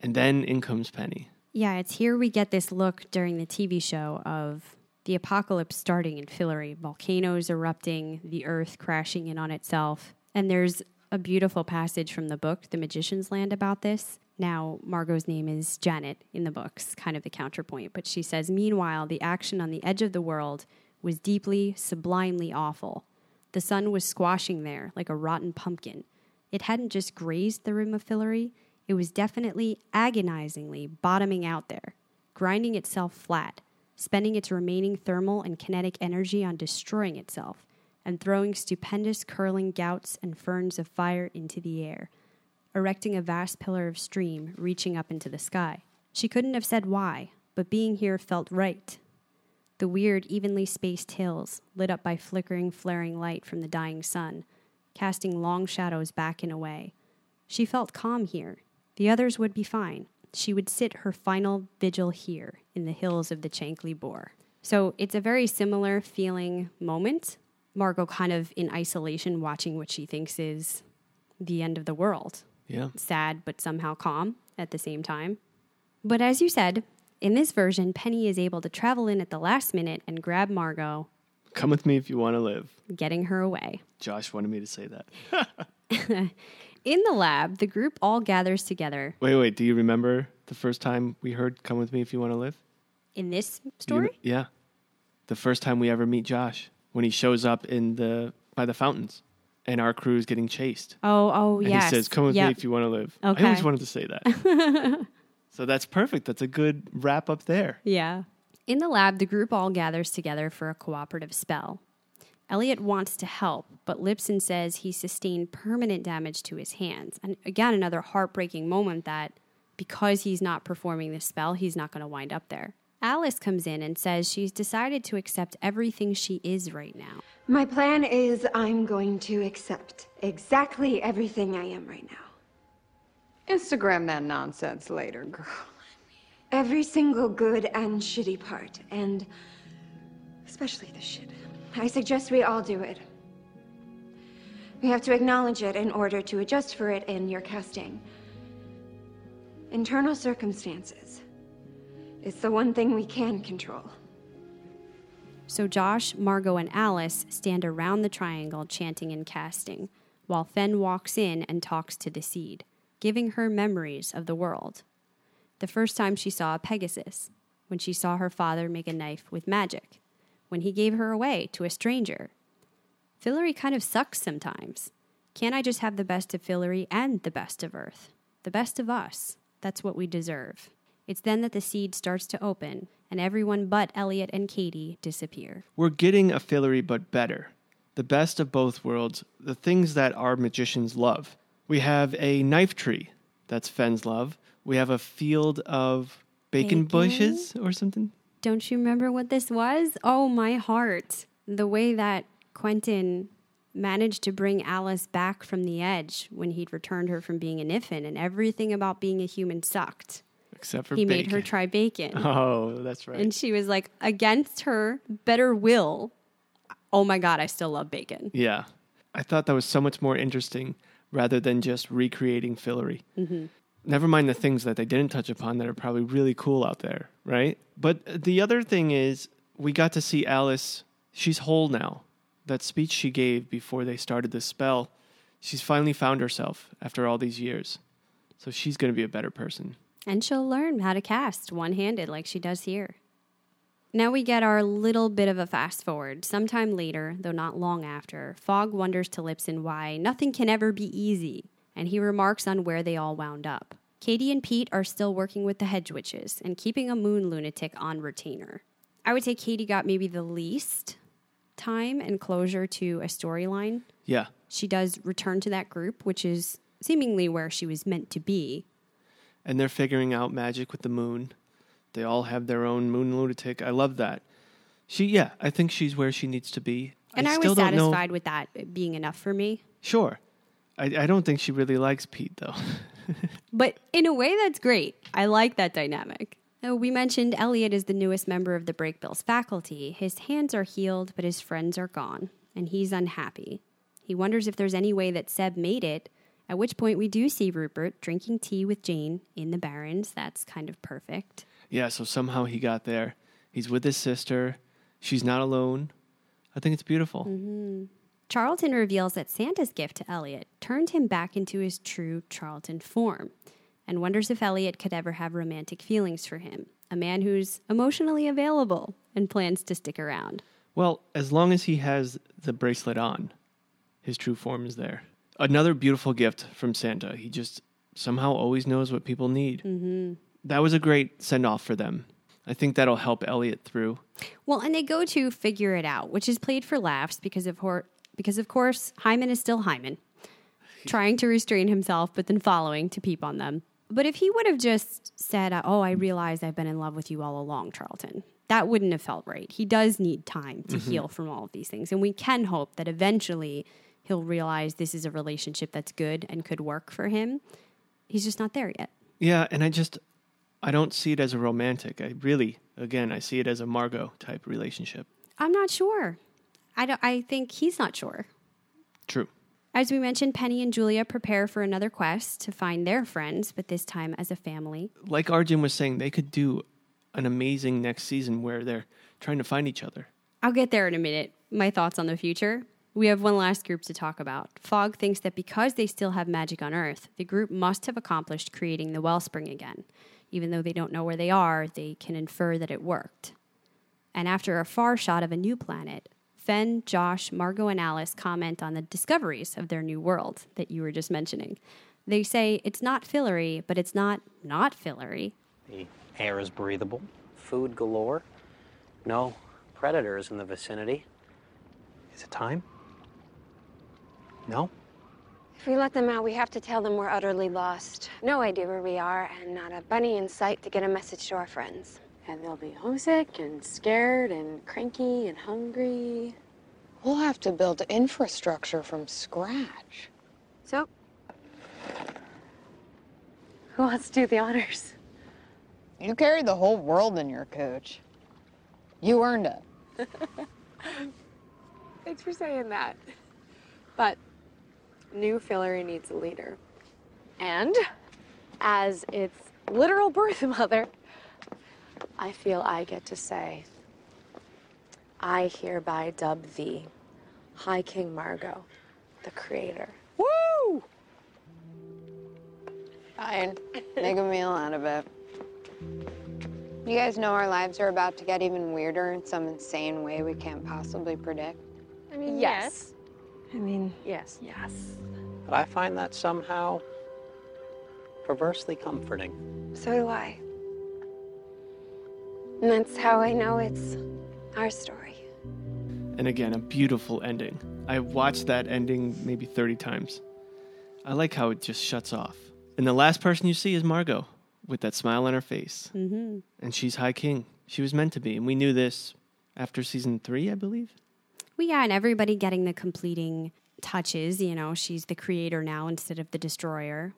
And then in comes Penny. Yeah, it's here we get this look during the TV show of the apocalypse starting in Fillory, volcanoes erupting, the earth crashing in on itself. And there's a beautiful passage from the book, The Magician's Land, about this. Now, Margo's name is Janet in the books, kind of the counterpoint, but she says, Meanwhile, the action on the edge of the world was deeply, sublimely awful. The sun was squashing there like a rotten pumpkin. It hadn't just grazed the rim of Fillory, it was definitely agonizingly bottoming out there, grinding itself flat, spending its remaining thermal and kinetic energy on destroying itself, and throwing stupendous curling gouts and ferns of fire into the air, erecting a vast pillar of stream reaching up into the sky. She couldn't have said why, but being here felt right. The weird, evenly spaced hills, lit up by flickering, flaring light from the dying sun, casting long shadows back and away. She felt calm here. The others would be fine. She would sit her final vigil here in the hills of the Chankly Bore. So it's a very similar feeling moment. Margo kind of in isolation, watching what she thinks is the end of the world. Yeah. Sad, but somehow calm at the same time. But as you said, in this version, Penny is able to travel in at the last minute and grab Margo, Come with me if you want to live. getting her away. Josh wanted me to say that. (laughs) In the lab, the group all gathers together. Wait, wait. Do you remember the first time we heard "Come with me if you want to live"? In this story? rem- yeah. The first time we ever meet Josh when he shows up in the by the fountains, and our crew is getting chased. Oh, oh, yes. he says, "Come with Yep. me if you want to live." I always wanted to say that. (laughs) so that's perfect. That's a good wrap up there. Yeah. In the lab, the group all gathers together for a cooperative spell. Eliot wants to help, but Lipson says he sustained permanent damage to his hands. And again, another heartbreaking moment that because he's not performing the spell, he's not going to wind up there. Alice comes in and says she's decided to accept everything she is right now. My plan is I'm going to accept exactly everything I am right now. Instagram that nonsense later, girl. Every single good and shitty part, and especially the shit. I suggest we all do it. We have to acknowledge it in order to adjust for it in your casting. Internal circumstances. It's the one thing we can control. So Josh, Margo, and Alice stand around the triangle chanting and casting, while Fen walks in and talks to the seed, giving her memories of the world. The first time she saw a Pegasus, when she saw her father make a knife with magic, when he gave her away to a stranger. Fillory kind of sucks sometimes. Can't I just have the best of Fillory and the best of Earth? The best of us. That's what we deserve. It's then that the seed starts to open, and everyone but Eliot and Kady disappear. We're getting a Fillory, but better. The best of both worlds, the things that our magicians love. We have a knife tree, that's Fen's love. We have a field of bacon, Bacon? bushes or something. Don't you remember what this was? Oh, my heart. The way that Quentin managed to bring Alice back from the edge when he'd returned her from being an infant, and everything about being a human sucked. Except for he bacon. made her try bacon. (laughs) Oh, that's right. And she was like, against her better will. Oh my God, I still love bacon. yeah. I thought that was so much more interesting rather than just recreating Fillory. hmm Never mind the things that they didn't touch upon that are probably really cool out there, right? But the other thing is, we got to see Alice. She's whole now. That speech she gave before they started the spell, she's finally found herself after all these years. So she's going to be a better person. And she'll learn how to cast one handed like she does here. Now we get our little bit of a fast forward. Sometime later, though not long after, Fogg wonders to Lipson why nothing can ever be easy, and he remarks on where they all wound up. Kady and Pete are still working with the hedge witches and keeping a moon lunatic on retainer. I would say Kady got maybe the least time and closure to a storyline. Yeah. She does return to that group, which is seemingly where she was meant to be. And they're figuring out magic with the moon. They all have their own moon lunatic. I love that. She, yeah, I think she's where she needs to be. And I, still was don't know- satisfied with that being enough for me. Sure. I, I don't think she really likes Pete, though. (laughs) But in a way, that's great. I like that dynamic. Oh, we mentioned Eliot is the newest member of the Brakebills faculty. His hands are healed, but his friends are gone, and he's unhappy. He wonders if there's any way that Seb made it, at which point we do see Rupert drinking tea with Jane in the Barrens. That's kind of perfect. Yeah, so somehow he got there. He's with his sister. She's not alone. I think it's beautiful. hmm Charlton reveals that Santa's gift to Eliot turned him back into his true Charlton form and wonders if Eliot could ever have romantic feelings for him, a man who's emotionally available and plans to stick around. Well, as long as he has the bracelet on, his true form is there. Another beautiful gift from Santa. He just somehow always knows what people need. hmm That was a great send off for them. I think that'll help Eliot through. Well, and they go to figure it out, which is played for laughs because of hor- because of course Hyman is still Hyman, (laughs) trying to restrain himself, but then following to peep on them. But if he would have just said, uh, "Oh, I realize I've been in love with you all along, Charlton," that wouldn't have felt right. He does need time to Mhm. heal from all of these things, and we can hope that eventually he'll realize this is a relationship that's good and could work for him. He's just not there yet. Yeah, and I just I don't see it as a romantic. I really, again, I see it as a Margo type relationship. I'm not sure. I don't. I think he's not sure. True. As we mentioned, Penny and Julia prepare for another quest to find their friends, but this time as a family. Like Arjun was saying, they could do an amazing next season where they're trying to find each other. I'll get there in a minute. My thoughts on the future. We have one last group to talk about. Fogg thinks that because they still have magic on Earth, the group must have accomplished creating the wellspring again. Even though they don't know where they are, they can infer that it worked. And after a far shot of a new planet, Fen, Josh, Margo, and Alice comment on the discoveries of their new world that you were just mentioning. They say it's not Fillory, but it's not not Fillory. The air is breathable, food galore, no predators in the vicinity. Is it time? No? If we let them out, we have to tell them we're utterly lost. No idea where we are, and not a bunny in sight to get a message to our friends. And they'll be homesick and scared and cranky and hungry. We'll have to build infrastructure from scratch. So, who wants to do the honors? You carry the whole world in your coach. You earned it. (laughs) Thanks for saying that. But new Fillory needs a leader. And as its literal birth (laughs) mother, I feel I get to say, I hereby dub thee High King Margo, the creator. Woo! Fine. (laughs) Make a meal out of it. You guys know our lives are about to get even weirder in some insane way we can't possibly predict. I mean, yes. I mean, yes. Yes. But I find that somehow perversely comforting. So do I. And that's how I know it's our story. And again, a beautiful ending. I watched that ending maybe 30 times. I like how it just shuts off. And the last person you see is Margo with that smile on her face. Mm-hmm. And she's High King. She was meant to be. And we knew this after season three, I believe. Well, yeah, and everybody getting the completing touches. You know, she's the creator now instead of the destroyer,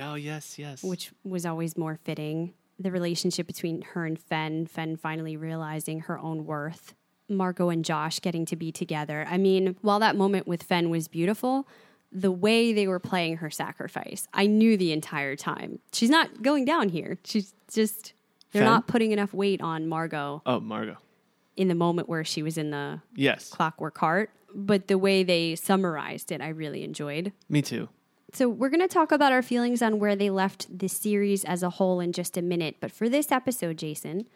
Oh, yes, yes. which was always more fitting. The relationship between her and Fen, Fen finally realizing her own worth, Margo and Josh getting to be together. I mean, while that moment with Fen was beautiful, the way they were playing her sacrifice, I knew the entire time. She's not going down here. She's just, they're Fen? not putting enough weight on Margo Oh, Margo. In the moment where she was in the Yes. clockwork heart. But the way they summarized it, I really enjoyed. Me too. So, we're going to talk about our feelings on where they left the series as a whole in just a minute. But for this episode, Jason,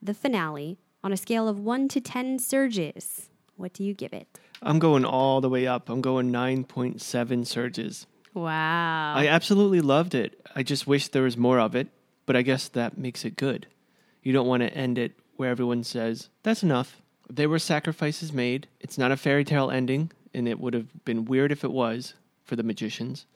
the finale, on a scale of 1 to 10 surges, what do you give it? I'm going all the way up. I'm going 9.7 surges. Wow. I absolutely loved it. I just wish there was more of it, but I guess that makes it good. You don't want to end it where everyone says, that's enough. There were sacrifices made. It's not a fairy tale ending, and it would have been weird if it was for the magicians.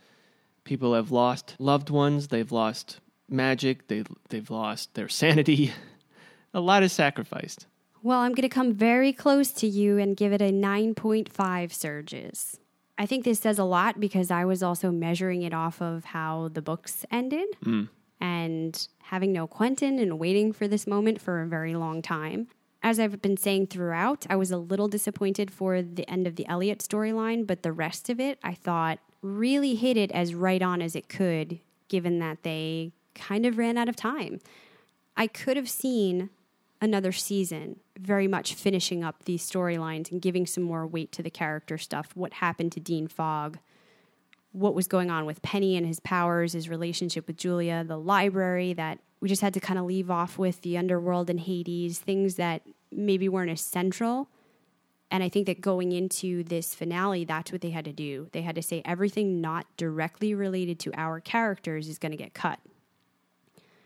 People have lost loved ones, they've lost magic, they, they've lost their sanity. (laughs) a lot is sacrificed. Well, I'm going to come very close to you and give it a 9.5 surges. I think this says a lot because I was also measuring it off of how the books ended Mm. And having no Quentin and waiting for this moment for a very long time. As I've been saying throughout, I was a little disappointed for the end of the Eliot storyline, but the rest of it I thought really hit it as right on as it could, given that they kind of ran out of time. I could have seen another season very much finishing up these storylines and giving some more weight to the character stuff. What happened to Dean Fogg? What was going on with Penny and his powers, his relationship with Julia, the library that we just had to kind of leave off with the underworld and Hades, things that maybe weren't as central. And I think that going into this finale, that's what they had to do. They had to say everything not directly related to our characters is going to get cut.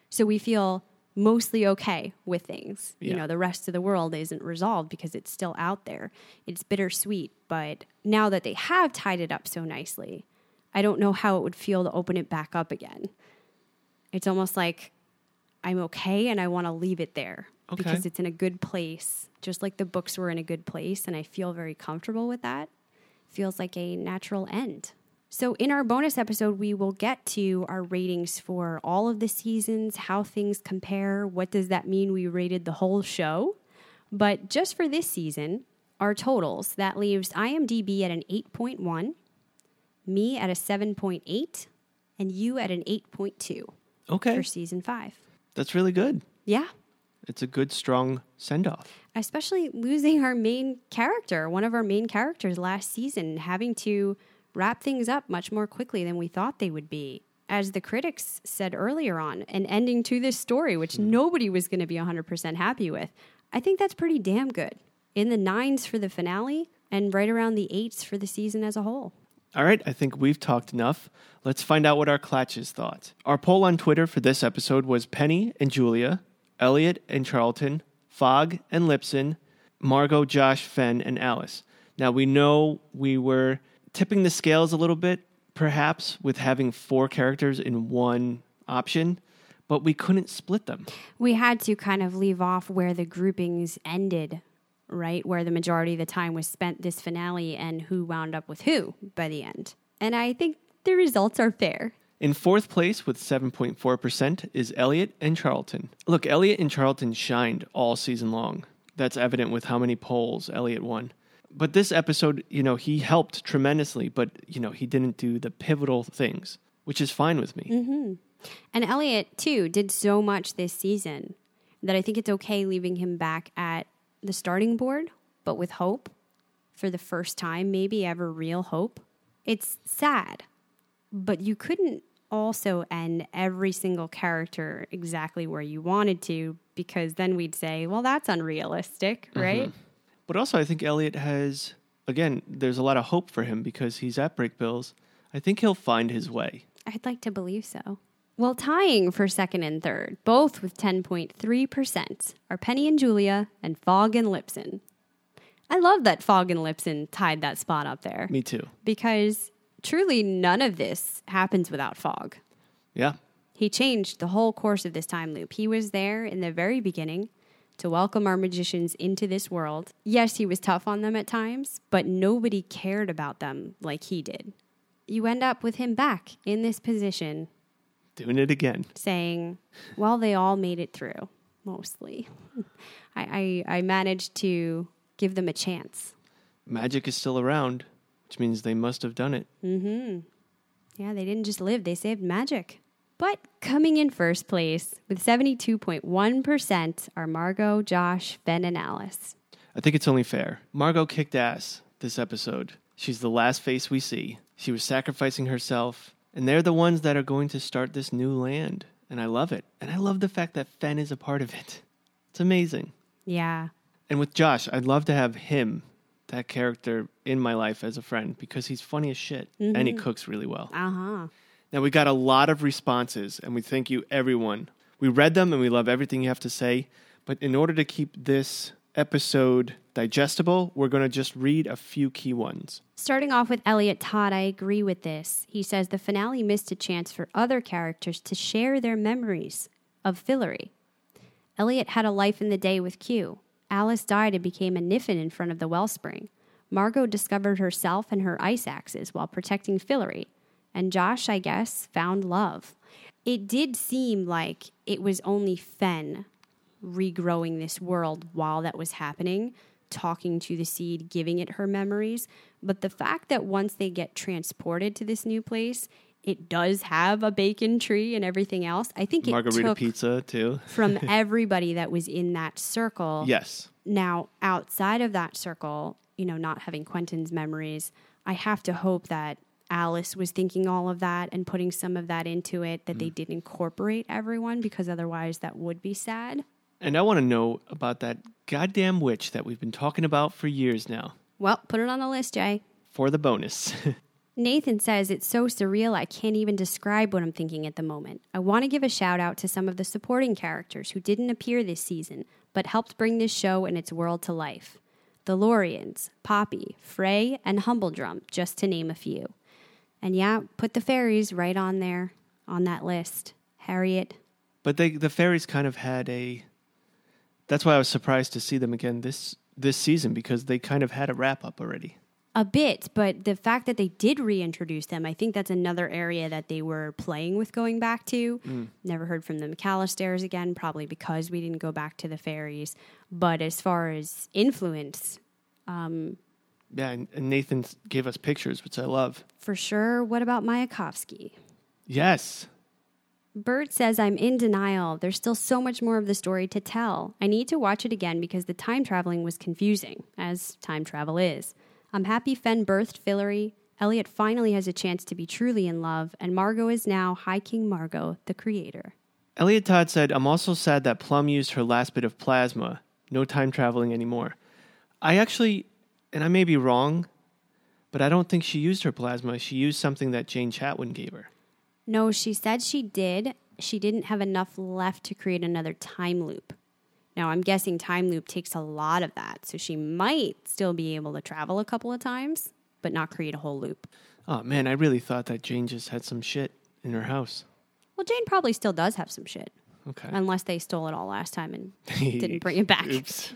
So we feel mostly okay with things. You know, the rest of the world isn't resolved because it's still out there. It's bittersweet, but now that they have tied it up so nicely, I don't know how it would feel to open it back up again. It's almost like I'm okay and I want to leave it there Okay. because it's in a good place, just like the books were in a good place, and I feel very comfortable with that. Feels like a natural end. So, in our bonus episode, we will get to our ratings for all of the seasons, how things compare, what does that mean we rated the whole show. But just for this season, our totals that leaves IMDb at an 8.1, me at a 7.8, and you at an 8.2 Okay. for season five. That's really good. Yeah. It's a good, strong send off. especially losing our main character, one of our main characters last season, having to wrap things up much more quickly than we thought they would be. As the critics said earlier on, an ending to this story, which hmm. nobody was going to be 100% happy with. I think that's pretty damn good. In the nines for the finale, and right around the eights for the season as a whole. All right, I think we've talked enough. Let's find out what our Clatchers thought. Our poll on Twitter for this episode was Penny and Julia, Eliot and Charlton, Fogg and Lipson, Margo, Josh, Fen, and Alice. Now we know we were tipping the scales a little bit, perhaps, with having four characters in one option, but we couldn't split them. We had to kind of leave off where the groupings ended, right? Where the majority of the time was spent this finale and who wound up with who by the end. And I think the results are fair. In fourth place with 7.4% is Eliot and Charlton. Look, Eliot and Charlton shined all season long. That's evident with how many polls Eliot won. But this episode, you know, he helped tremendously, but, you know, he didn't do the pivotal things, which is fine with me. Mm-hmm. And Eliot, too, did so much this season that I think it's okay leaving him back at the starting board, but with hope for the first time, maybe ever real hope. It's sad, but you couldn't also end every single character exactly where you wanted to because then we'd say, well, that's unrealistic, right? Mm-hmm. But also, I think Eliot has, again, there's a lot of hope for him because he's at Brakebills. I think he'll find his way. I'd like to believe so. Well, tying for second and third, both with 10.3%, are Penny and Julia and Fogg and Lipson. I love that Fogg and Lipson tied that spot up there. Me too. Because truly none of this happens without Fogg. Yeah. He changed the whole course of this time loop. He was there in the very beginning to welcome our magicians into this world. Yes, he was tough on them at times, but nobody cared about them like he did. You end up with him back in this position Doing it again. saying, well, they all made it through, mostly. I, I, I managed to give them a chance. Magic is still around, which means they must have done it. Mm-hmm. Yeah, they didn't just live, they saved magic. But coming in first place with 72.1% are Margo, Josh, Fen, and Alice. I think it's only fair. Margo kicked ass this episode. She's the last face we see. She was sacrificing herself, and they're the ones that are going to start this new land. And I love it. And I love the fact that Fen is a part of it. It's amazing. Yeah. And with Josh, I'd love to have him, that character, in my life as a friend because he's funny as shit and he Mhm. cooks really well. Uh huh. Now, we got a lot of responses, and we thank you, everyone. We read them, and we love everything you have to say. But in order to keep this episode digestible, we're going to just read a few key ones. Starting off with Elliot Todd, I agree with this. He says the finale missed a chance for other characters to share their memories of Fillory. Eliot had a life in the day with Q. Alice died and became a Niffin in front of the wellspring. Margo discovered herself and her ice axes while protecting Fillory. And Josh, I guess, found love. It did seem like it was only Fen regrowing this world while that was happening, talking to the seed, giving it her memories. But the fact that once they get transported to this new place, it does have a bacon tree and everything else. I think it Margarita pizza, too. (laughs) from everybody that was in that circle. Yes. Now, outside of that circle, you know, not having Quentin's memories, I have to hope that Alice was thinking all of that and putting some of that into it, that they mm. did incorporate everyone because otherwise that would be sad. And I want to know about that goddamn witch that we've been talking about for years now Well, put it on the list, Jay. for the bonus. (laughs) Nathan says it's so surreal I can't even describe what I'm thinking at the moment. I want to give a shout out to some of the supporting characters who didn't appear this season, but helped bring this show and its world to life. The Lorians, Poppy, Frey, and Humbledrum, just to name a few. And yeah, put the fairies right on there, on that list. Harriet. but they, the fairies kind of had a. That's why I was surprised to see them again this this season because they kind of had a wrap up already. A bit, but the fact that they did reintroduce them, I think that's another area that they were playing with going back to. Mm. Never heard from the McAllisters again, probably because we didn't go back to the fairies. But as far as influence, um, Yeah, and, and Nathan gave us pictures, which I love. for sure. What about Mayakovsky? Yes. Bert says, I'm in denial. There's still so much more of the story to tell. I need to watch it again because the time traveling was confusing, as time travel is. I'm happy Fen birthed Fillory. Eliot finally has a chance to be truly in love, and Margo is now High King Margo, the creator. Elliot Todd said, I'm also sad that Plum used her last bit of plasma. No time traveling anymore. I actually and I may be wrong, but I don't think she used her plasma. She used something that Jane Chatwin gave her. No, she said she did. She didn't have enough left to create another time loop. Now, I'm guessing time loop takes a lot of that, so she might still be able to travel a couple of times, but not create a whole loop. Oh man, I really thought that Jane just had some shit in her house. Well, Jane probably still does have some shit. Okay. Unless they stole it all last time and (laughs) didn't bring it back. Oops.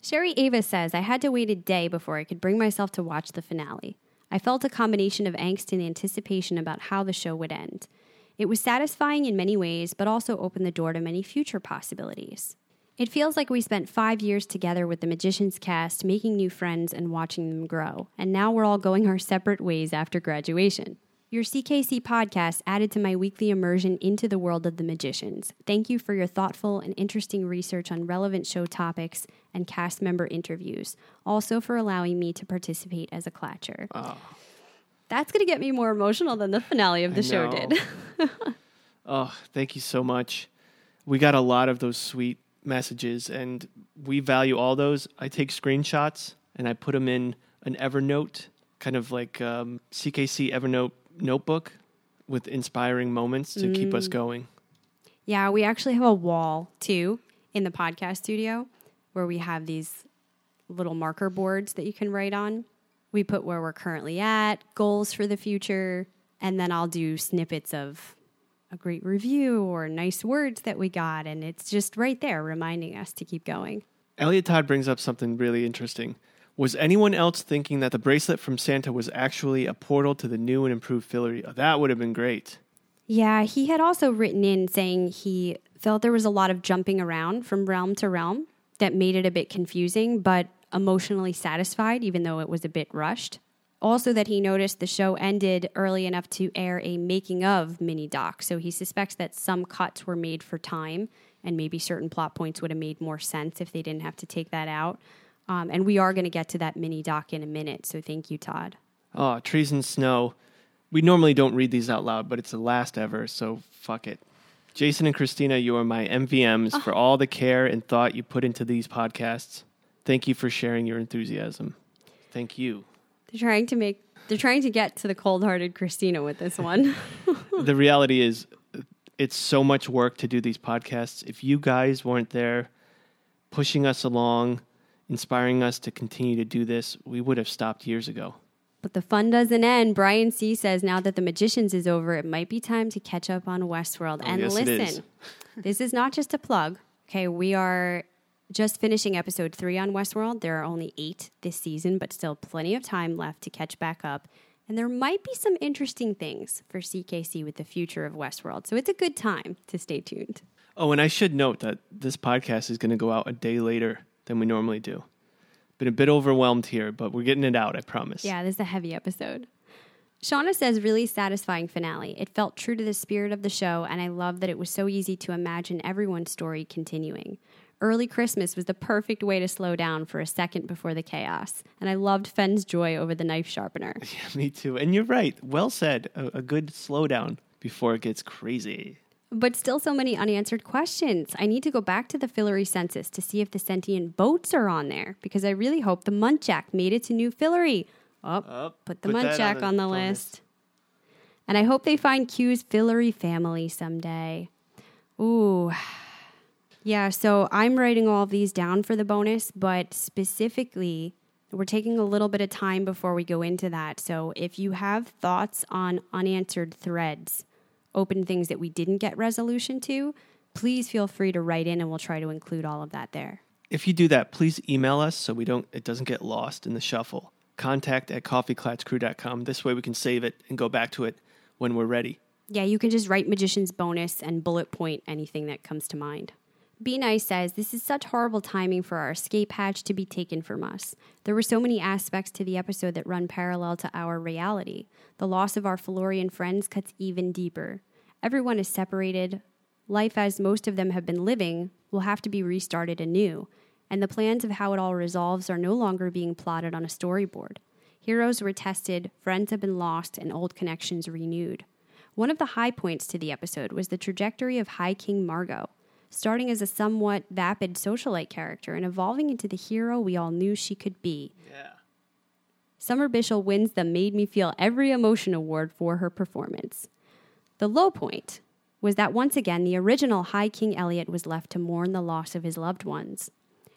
Sherry Ava says, I had to wait a day before I could bring myself to watch the finale. I felt a combination of angst and anticipation about how the show would end. It was satisfying in many ways, but also opened the door to many future possibilities. It feels like we spent five years together with the Magicians cast, making new friends and watching them grow, and now we're all going our separate ways after graduation. Your CKC podcast added to my weekly immersion into the world of the magicians. Thank you for your thoughtful and interesting research on relevant show topics and cast member interviews. Also, for allowing me to participate as a clatcher. Oh. That's going to get me more emotional than the finale of the show did. (laughs) Oh, thank you so much. We got a lot of those sweet messages, and we value all those. I take screenshots and I put them in an Evernote, kind of like um, CKC Evernote notebook with inspiring moments to keep us Mm. going. Yeah, we actually have a wall too in the podcast studio where we have these little marker boards that you can write on. We put where we're currently at, goals for the future, and then I'll do snippets of a great review or nice words that we got. And it's just right there reminding us to keep going. Elliot Todd brings up something really interesting. Was anyone else thinking that the bracelet from Santa was actually a portal to the new and improved Fillory? That would have been great. Yeah, he had also written in saying he felt there was a lot of jumping around from realm to realm that made it a bit confusing, but emotionally satisfied, even though it was a bit rushed. Also, that he noticed the show ended early enough to air a making of mini doc, so he suspects that some cuts were made for time, and maybe certain plot points would have made more sense if they didn't have to take that out. Um, and we are going to get to that mini doc in a minute, so thank you, Todd. Oh, Trees and Snow. We normally don't read these out loud, but it's the last ever, so fuck it. Jason and Christina, you are my MVMs for all the care and thought you put into these podcasts. Thank you for sharing your enthusiasm. Thank you. They're trying to make, they're trying to get to the cold hearted Christina with this one. (laughs) the reality is, it's so much work to do these podcasts. If you guys weren't there pushing us along, inspiring us to continue to do this, we would have stopped years ago. But the fun doesn't end. Brian C says now that The Magicians is over, it might be time to catch up on Westworld. Oh, and yes, is. listen, (laughs) this is not just a plug. Okay, we are just finishing episode three on Westworld. There are only eight this season, but still plenty of time left to catch back up. And there might be some interesting things for CKC with the future of Westworld. So it's a good time to stay tuned. Oh, and I should note that this podcast is going to go out a day later than we normally do. Been a bit overwhelmed here, but we're getting it out, I promise. Yeah, this is a heavy episode. Shauna says, really satisfying finale. It felt true to the spirit of the show, and I love that it was so easy to imagine everyone's story continuing. Early Christmas was the perfect way to slow down for a second before the chaos, and I loved Fen's joy over the knife sharpener. (laughs) Yeah, Me too. And you're right. Well said. A, a good slowdown before it gets crazy. But still, so many unanswered questions. I need to go back to the Fillory census to see if the sentient boats are on there, because I really hope the Muntjac made it to New Fillory. Oh, put the put Muntjac on on the the, bonus. list. And I hope they find Q's Fillory family someday. Ooh. Yeah, so I'm writing all of these down for the bonus, but specifically, we're taking a little bit of time before we go into that. So if you have thoughts on unanswered threads, open things that we didn't get resolution to, please feel free to write in and we'll try to include all of that there. If you do that, please email us so we don't it doesn't get lost in the shuffle. Contact at coffeeclatscrew.com. This way we can save it and go back to it when we're ready. Yeah, you can just write Magician's bonus and bullet point anything that comes to mind. Be Nice says, This is such horrible timing for our escape hatch to be taken from us. There were so many aspects to the episode that run parallel to our reality. The loss of our Fillorian friends cuts even deeper. Everyone is separated. Life, as most of them have been living, will have to be restarted anew. And the plans of how it all resolves are no longer being plotted on a storyboard. Heroes were tested, friends have been lost, and old connections renewed. One of the high points to the episode was the trajectory of High King Margo, starting as a somewhat vapid socialite character and evolving into the hero we all knew she could be. Summer Bishil wins the Made Me Feel Every Emotion Award for her performance. The low point was that once again the original High King Eliot was left to mourn the loss of his loved ones.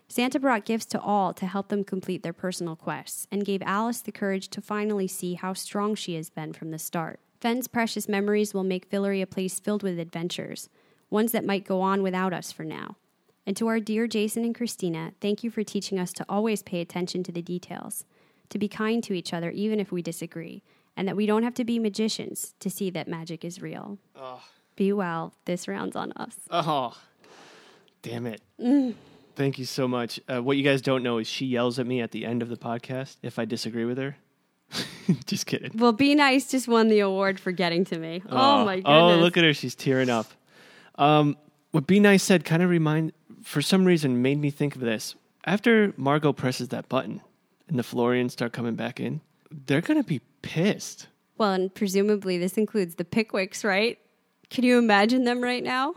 Santa brought gifts to all to help them complete their personal quests and gave Alice the courage to finally see how strong she has been from the start. Fen's precious memories will make Fillory a place filled with adventures, ones that might go on without us for now. And to our dear Jason and Christina, thank you for teaching us to always pay attention to the details, to be kind to each other even if we disagree, and that we don't have to be magicians to see that magic is real. Oh, Be well. This round's on us. oh. damn it. Mm. Thank you so much. Uh, what you guys don't know is she yells at me at the end of the podcast if I disagree with her. (laughs) just kidding. Well, Be Nice just won the award for getting to me. Oh, my goodness. Oh, look at her. She's tearing up. Um, what Be Nice said kind of remind, for some reason, made me think of this. After Margo presses that button and the Fillorians start coming back in, they're going to be pissed. Well, and presumably this includes the Pickwicks, right? Can you imagine them right now?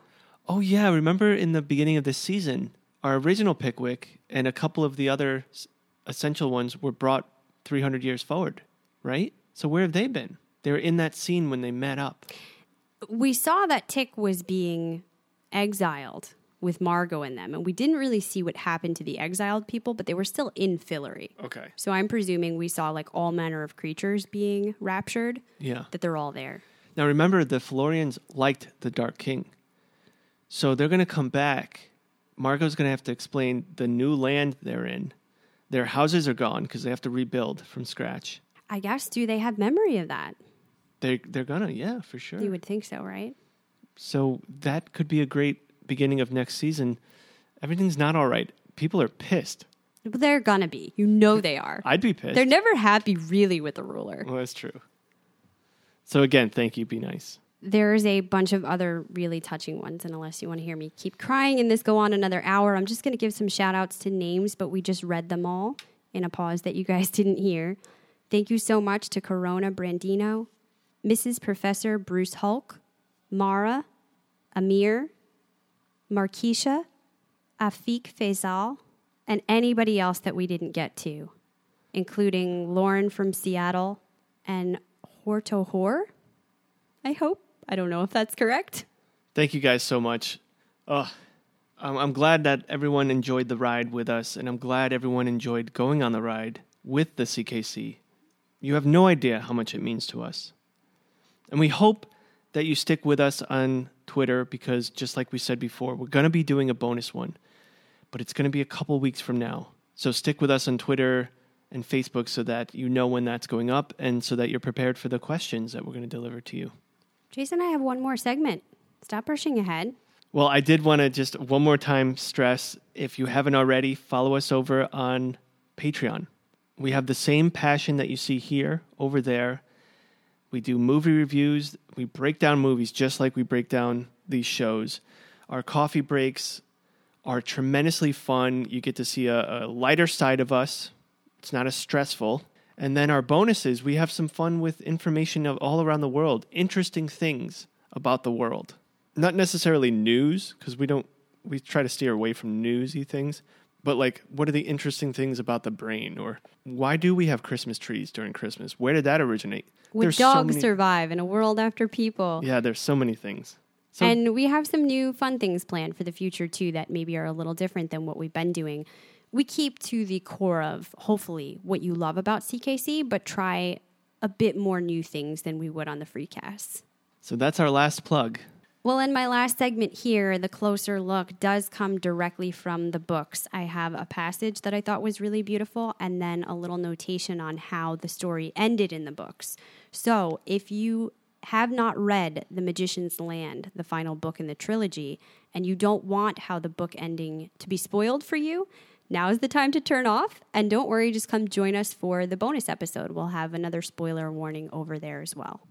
Oh, yeah. Remember in the beginning of this season, our original Pickwick and a couple of the other essential ones were brought 300 years forward, right? So where have they been? They were in that scene when they met up. We saw that Tick was being exiled with Margo in them, and we didn't really see what happened to the exiled people, but they were still in Fillory. Okay. So I'm presuming we saw like all manner of creatures being raptured, Yeah. that they're all there. Now remember, the Fillorians liked the Dark King. So they're going to come back. Margo's going to have to explain the new land they're in. Their houses are gone because they have to rebuild from scratch. I guess, do they have memory of that? They they're gonna, yeah, for sure. You would think so, right? So that could be a great beginning of next season. Everything's not all right. People are pissed. But they're gonna be. You know they are. I'd be pissed. They're never happy really with the ruler. Well, that's true. So again, thank you. Be nice. There's a bunch of other really touching ones, and unless you want to hear me keep crying and this go on another hour, I'm just to give some shout outs to names, but we just read them all in a pause that you guys (laughs) didn't hear. Thank you so much to Corona Brandino, Mrs. Professor Bruce Hulk, Mara, Amir, Markeisha, Afik Faisal, and anybody else that we didn't get to, including Lauren from Seattle and Horto Hor. I hope. I don't know if that's correct. Thank you guys so much. I'm, um, I'm glad that everyone enjoyed the ride with us, and I'm glad everyone enjoyed going on the ride with the CKC. You have no idea how much it means to us. And we hope that you stick with us on Twitter because, just like we said before, we're going to be doing a bonus one, but it's going to be a couple weeks from now. So stick with us on Twitter and Facebook so that you know when that's going up and so that you're prepared for the questions that we're going to deliver to you. Jason, I have one more segment. Stop rushing ahead. Well, I did want to just one more time stress if you haven't already, follow us over on Patreon. We have the same passion that you see here over there. We do movie reviews, we break down movies just like we break down these shows. Our coffee breaks are tremendously fun. You get to see a, a lighter side of us, it's not as stressful. And then our bonuses, we have some fun with information of all around the world, interesting things about the world. Not necessarily news, because we don't we try to steer away from newsy things, but like what are the interesting things about the brain or why do we have Christmas trees during Christmas? Where did that originate? Would There's so dogs many- survive in a world after people? Yeah, there's so many things. So and we have some new fun things planned for the future too that maybe are a little different than what we've been doing. We keep to the core of hopefully what you love about CKC, but try a bit more new things than we would on the free casts. so that's our last plug. Well, in my last segment here, the closer look does come directly from the books. I have a passage that I thought was really beautiful and then a little notation on how the story ended in the books. So, if you have not read The Magician's Land, the final book in the trilogy, and you don't want how the book ending to be spoiled for you, now is the time to turn off. And don't worry, just come join us for the bonus episode. We'll have another spoiler warning over there as well.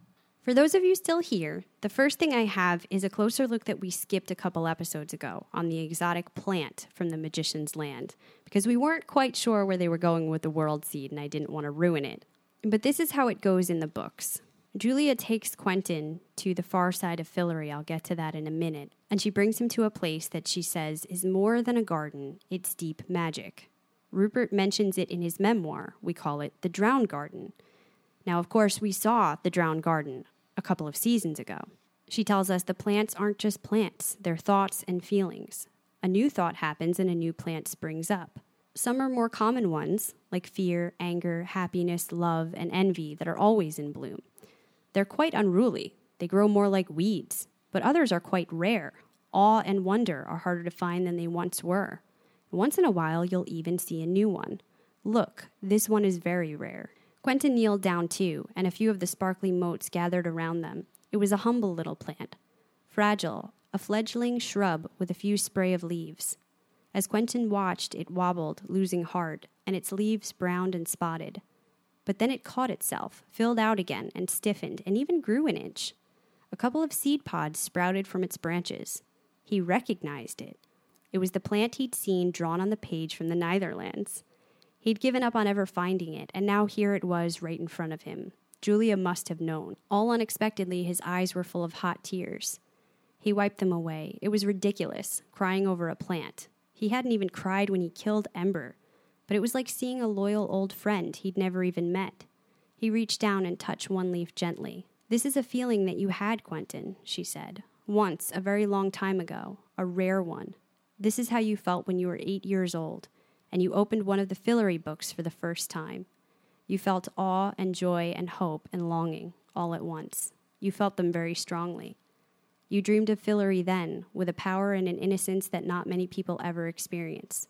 For those of you still here, the first thing I have is a closer look that we skipped a couple episodes ago on the exotic plant from the Magician's Land, because we weren't quite sure where they were going with the world seed and I didn't want to ruin it. But this is how it goes in the books. Julia takes Quentin to the far side of Fillory, I'll get to that in a minute, and she brings him to a place that she says is more than a garden, it's deep magic. Rupert mentions it in his memoir. We call it the Drowned Garden. Now, of course, we saw the Drowned Garden a couple of seasons ago. She tells us the plants aren't just plants, they're thoughts and feelings. A new thought happens and a new plant springs up. Some are more common ones, like fear, anger, happiness, love, and envy, that are always in bloom. They're quite unruly, they grow more like weeds, but others are quite rare. Awe and wonder are harder to find than they once were. Once in a while, you'll even see a new one. Look, this one is very rare. Quentin kneeled down too, and a few of the sparkly motes gathered around them. It was a humble little plant, fragile, a fledgling shrub with a few spray of leaves. As Quentin watched, it wobbled, losing heart, and its leaves browned and spotted. But then it caught itself, filled out again, and stiffened, and even grew an inch. A couple of seed pods sprouted from its branches. He recognized it. It was the plant he'd seen drawn on the page from the Neitherlands. He'd given up on ever finding it, and now here it was right in front of him. Julia must have known. All unexpectedly, his eyes were full of hot tears. He wiped them away. It was ridiculous, crying over a plant. He hadn't even cried when he killed Ember, but it was like seeing a loyal old friend he'd never even met. He reached down and touched one leaf gently. This is a feeling that you had, Quentin, she said. Once, a very long time ago, a rare one. This is how you felt when you were eight years old, and you opened one of the Fillory books for the first time. You felt awe and joy and hope and longing all at once. You felt them very strongly. You dreamed of Fillory then, with a power and an innocence that not many people ever experience.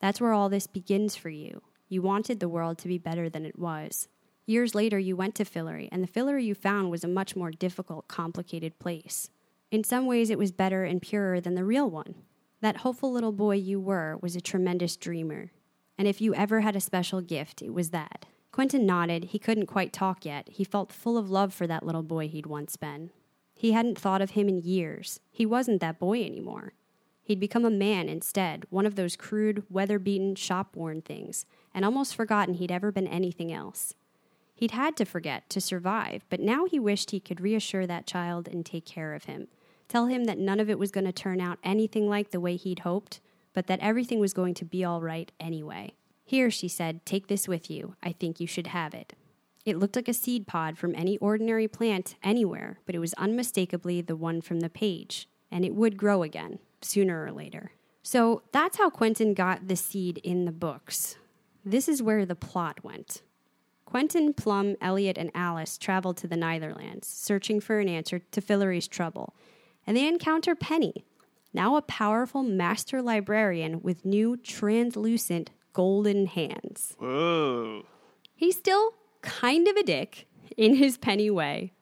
That's where all this begins for you. You wanted the world to be better than it was. Years later, you went to Fillory, and the Fillory you found was a much more difficult, complicated place. In some ways, it was better and purer than the real one. That hopeful little boy you were was a tremendous dreamer. And if you ever had a special gift, it was that. Quentin nodded. He couldn't quite talk yet. He felt full of love for that little boy he'd once been. He hadn't thought of him in years. He wasn't that boy anymore. He'd become a man instead, one of those crude, weather beaten, shop worn things, and almost forgotten he'd ever been anything else. He'd had to forget to survive, but now he wished he could reassure that child and take care of him. Tell him that none of it was going to turn out anything like the way he'd hoped, but that everything was going to be all right anyway. Here, she said, take this with you. I think you should have it. It looked like a seed pod from any ordinary plant anywhere, but it was unmistakably the one from the page, and it would grow again, sooner or later. So that's how Quentin got the seed in the books. This is where the plot went. Quentin, Plum, Eliot, and Alice traveled to the Neitherlands, searching for an answer to Fillory's trouble, and they encounter Penny, now a powerful master librarian with new translucent golden hands. Whoa. He's still kind of a dick in his penny way,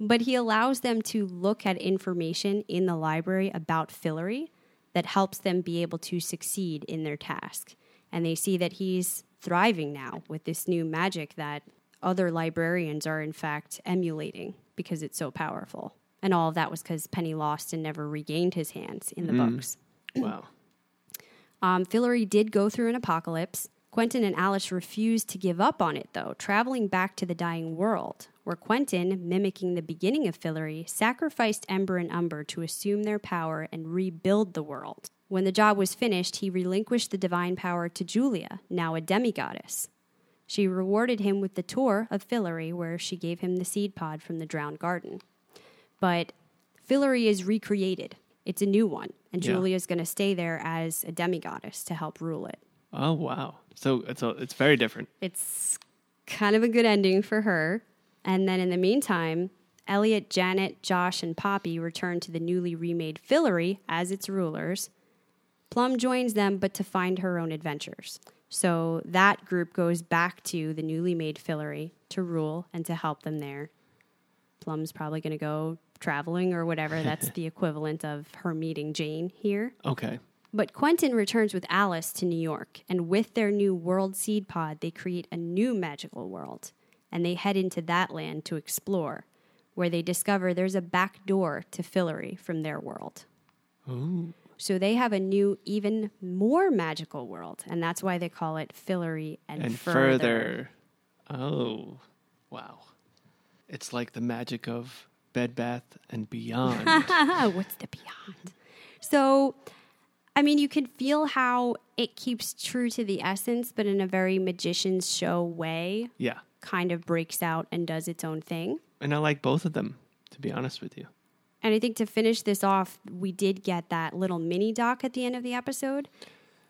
but he allows them to look at information in the library about Fillory that helps them be able to succeed in their task. And they see that he's thriving now with this new magic that other librarians are, in fact, emulating because it's so powerful. And all of that was because Penny lost and never regained his hands in the Mm. books. Wow. (clears throat) Um, Fillory did go through an apocalypse. Quentin and Alice refused to give up on it, though, traveling back to the dying world, where Quentin, mimicking the beginning of Fillory, sacrificed Ember and Umber to assume their power and rebuild the world. When the job was finished, he relinquished the divine power to Julia, now a demigoddess. She rewarded him with the tour of Fillory, where she gave him the seed pod from the drowned garden. But Fillory is recreated. It's a new one, and Yeah. is going to stay there as a demigoddess to help rule it. Oh wow. So it's a, it's very different. It's kind of a good ending for her. And then in the meantime, Eliot, Janet, Josh, and Poppy return to the newly remade Fillory as its rulers. Plum joins them, but to find her own adventures. So that group goes back to the newly made Fillory to rule and to help them there. Plum's probably going to go traveling or whatever. (laughs) That's the equivalent of her meeting Jane here. Okay. But Quentin returns with Alice to New York, and with their new world seed pod, they create a new magical world. And they head into that land to explore, where they discover there's a back door to Fillory from their world. Ooh. So they have a new, even more magical world, and that's why they call it Fillory and, And further. further. Oh, wow. It's like the magic of Bed Bath and (laughs) Beyond. What's the beyond? So I mean, you can feel how it keeps true to the essence, but in a very magician's show way, Yeah. kind of breaks out and does its own thing. And I like both of them, to be honest with you. And I think to finish this off, we did get that little mini doc at the end of the episode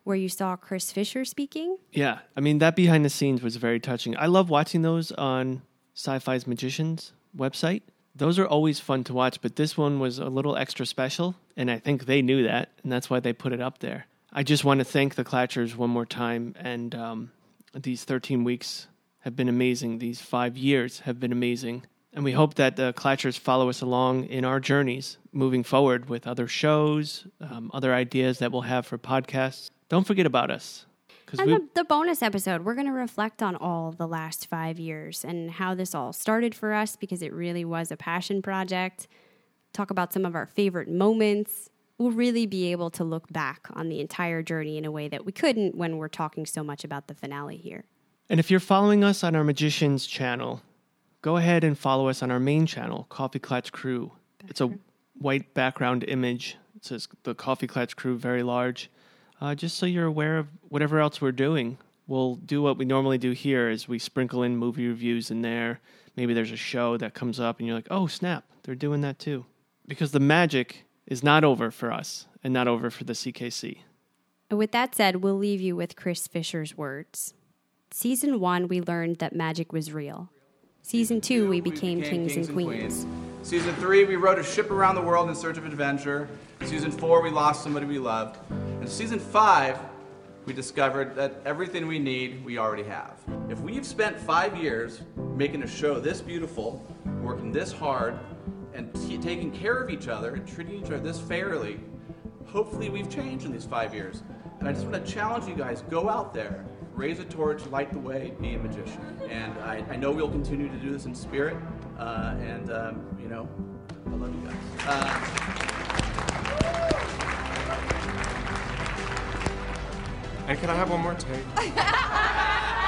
where you saw Chris Fisher speaking. Yeah. I mean, that behind the scenes was very touching. I love watching those on Syfy's Magicians website. Those are always fun to watch, but this one was a little extra special, and I think they knew that, and that's why they put it up there. I just want to thank the Clatchers one more time, and um, these 13 weeks have been amazing. These five years have been amazing. And we hope that the Clatchers follow us along in our journeys moving forward with other shows, um, other ideas that we'll have for podcasts. Don't forget about us. And we, the, the bonus episode, we're going to reflect on all the last five years and how this all started for us because it really was a passion project. Talk about some of our favorite moments. We'll really be able to look back on the entire journey in a way that we couldn't when we're talking so much about the finale here. And if you're following us on our Magicians channel, go ahead and follow us on our main channel, Coffee Clutch Crew. It's a white background image. It says the Coffee Clutch Crew very large. Uh, just so you're aware of whatever else we're doing. We'll do what we normally do here is we sprinkle in movie reviews in there. Maybe there's a show that comes up and you're like, oh, snap, they're doing that too. Because the magic is not over for us and not over for the CKC. With that said, we'll leave you with Chris Fisher's words. Season one, we learned that magic was real. Season two, we became, kings, and queens. Season three, we rode a ship around the world in search of adventure. Season four, we lost somebody we loved. And season five, we discovered that everything we need, we already have. If we've spent five years making a show this beautiful, working this hard, and taking care of each other and treating each other this fairly, hopefully we've changed in these five years. And I just want to challenge you guys go out there, raise a torch, light the way, be a magician. And I, I know we'll continue to do this in spirit. Uh, and, um, you know, I love you guys. Uh, And can I have one more take? (laughs)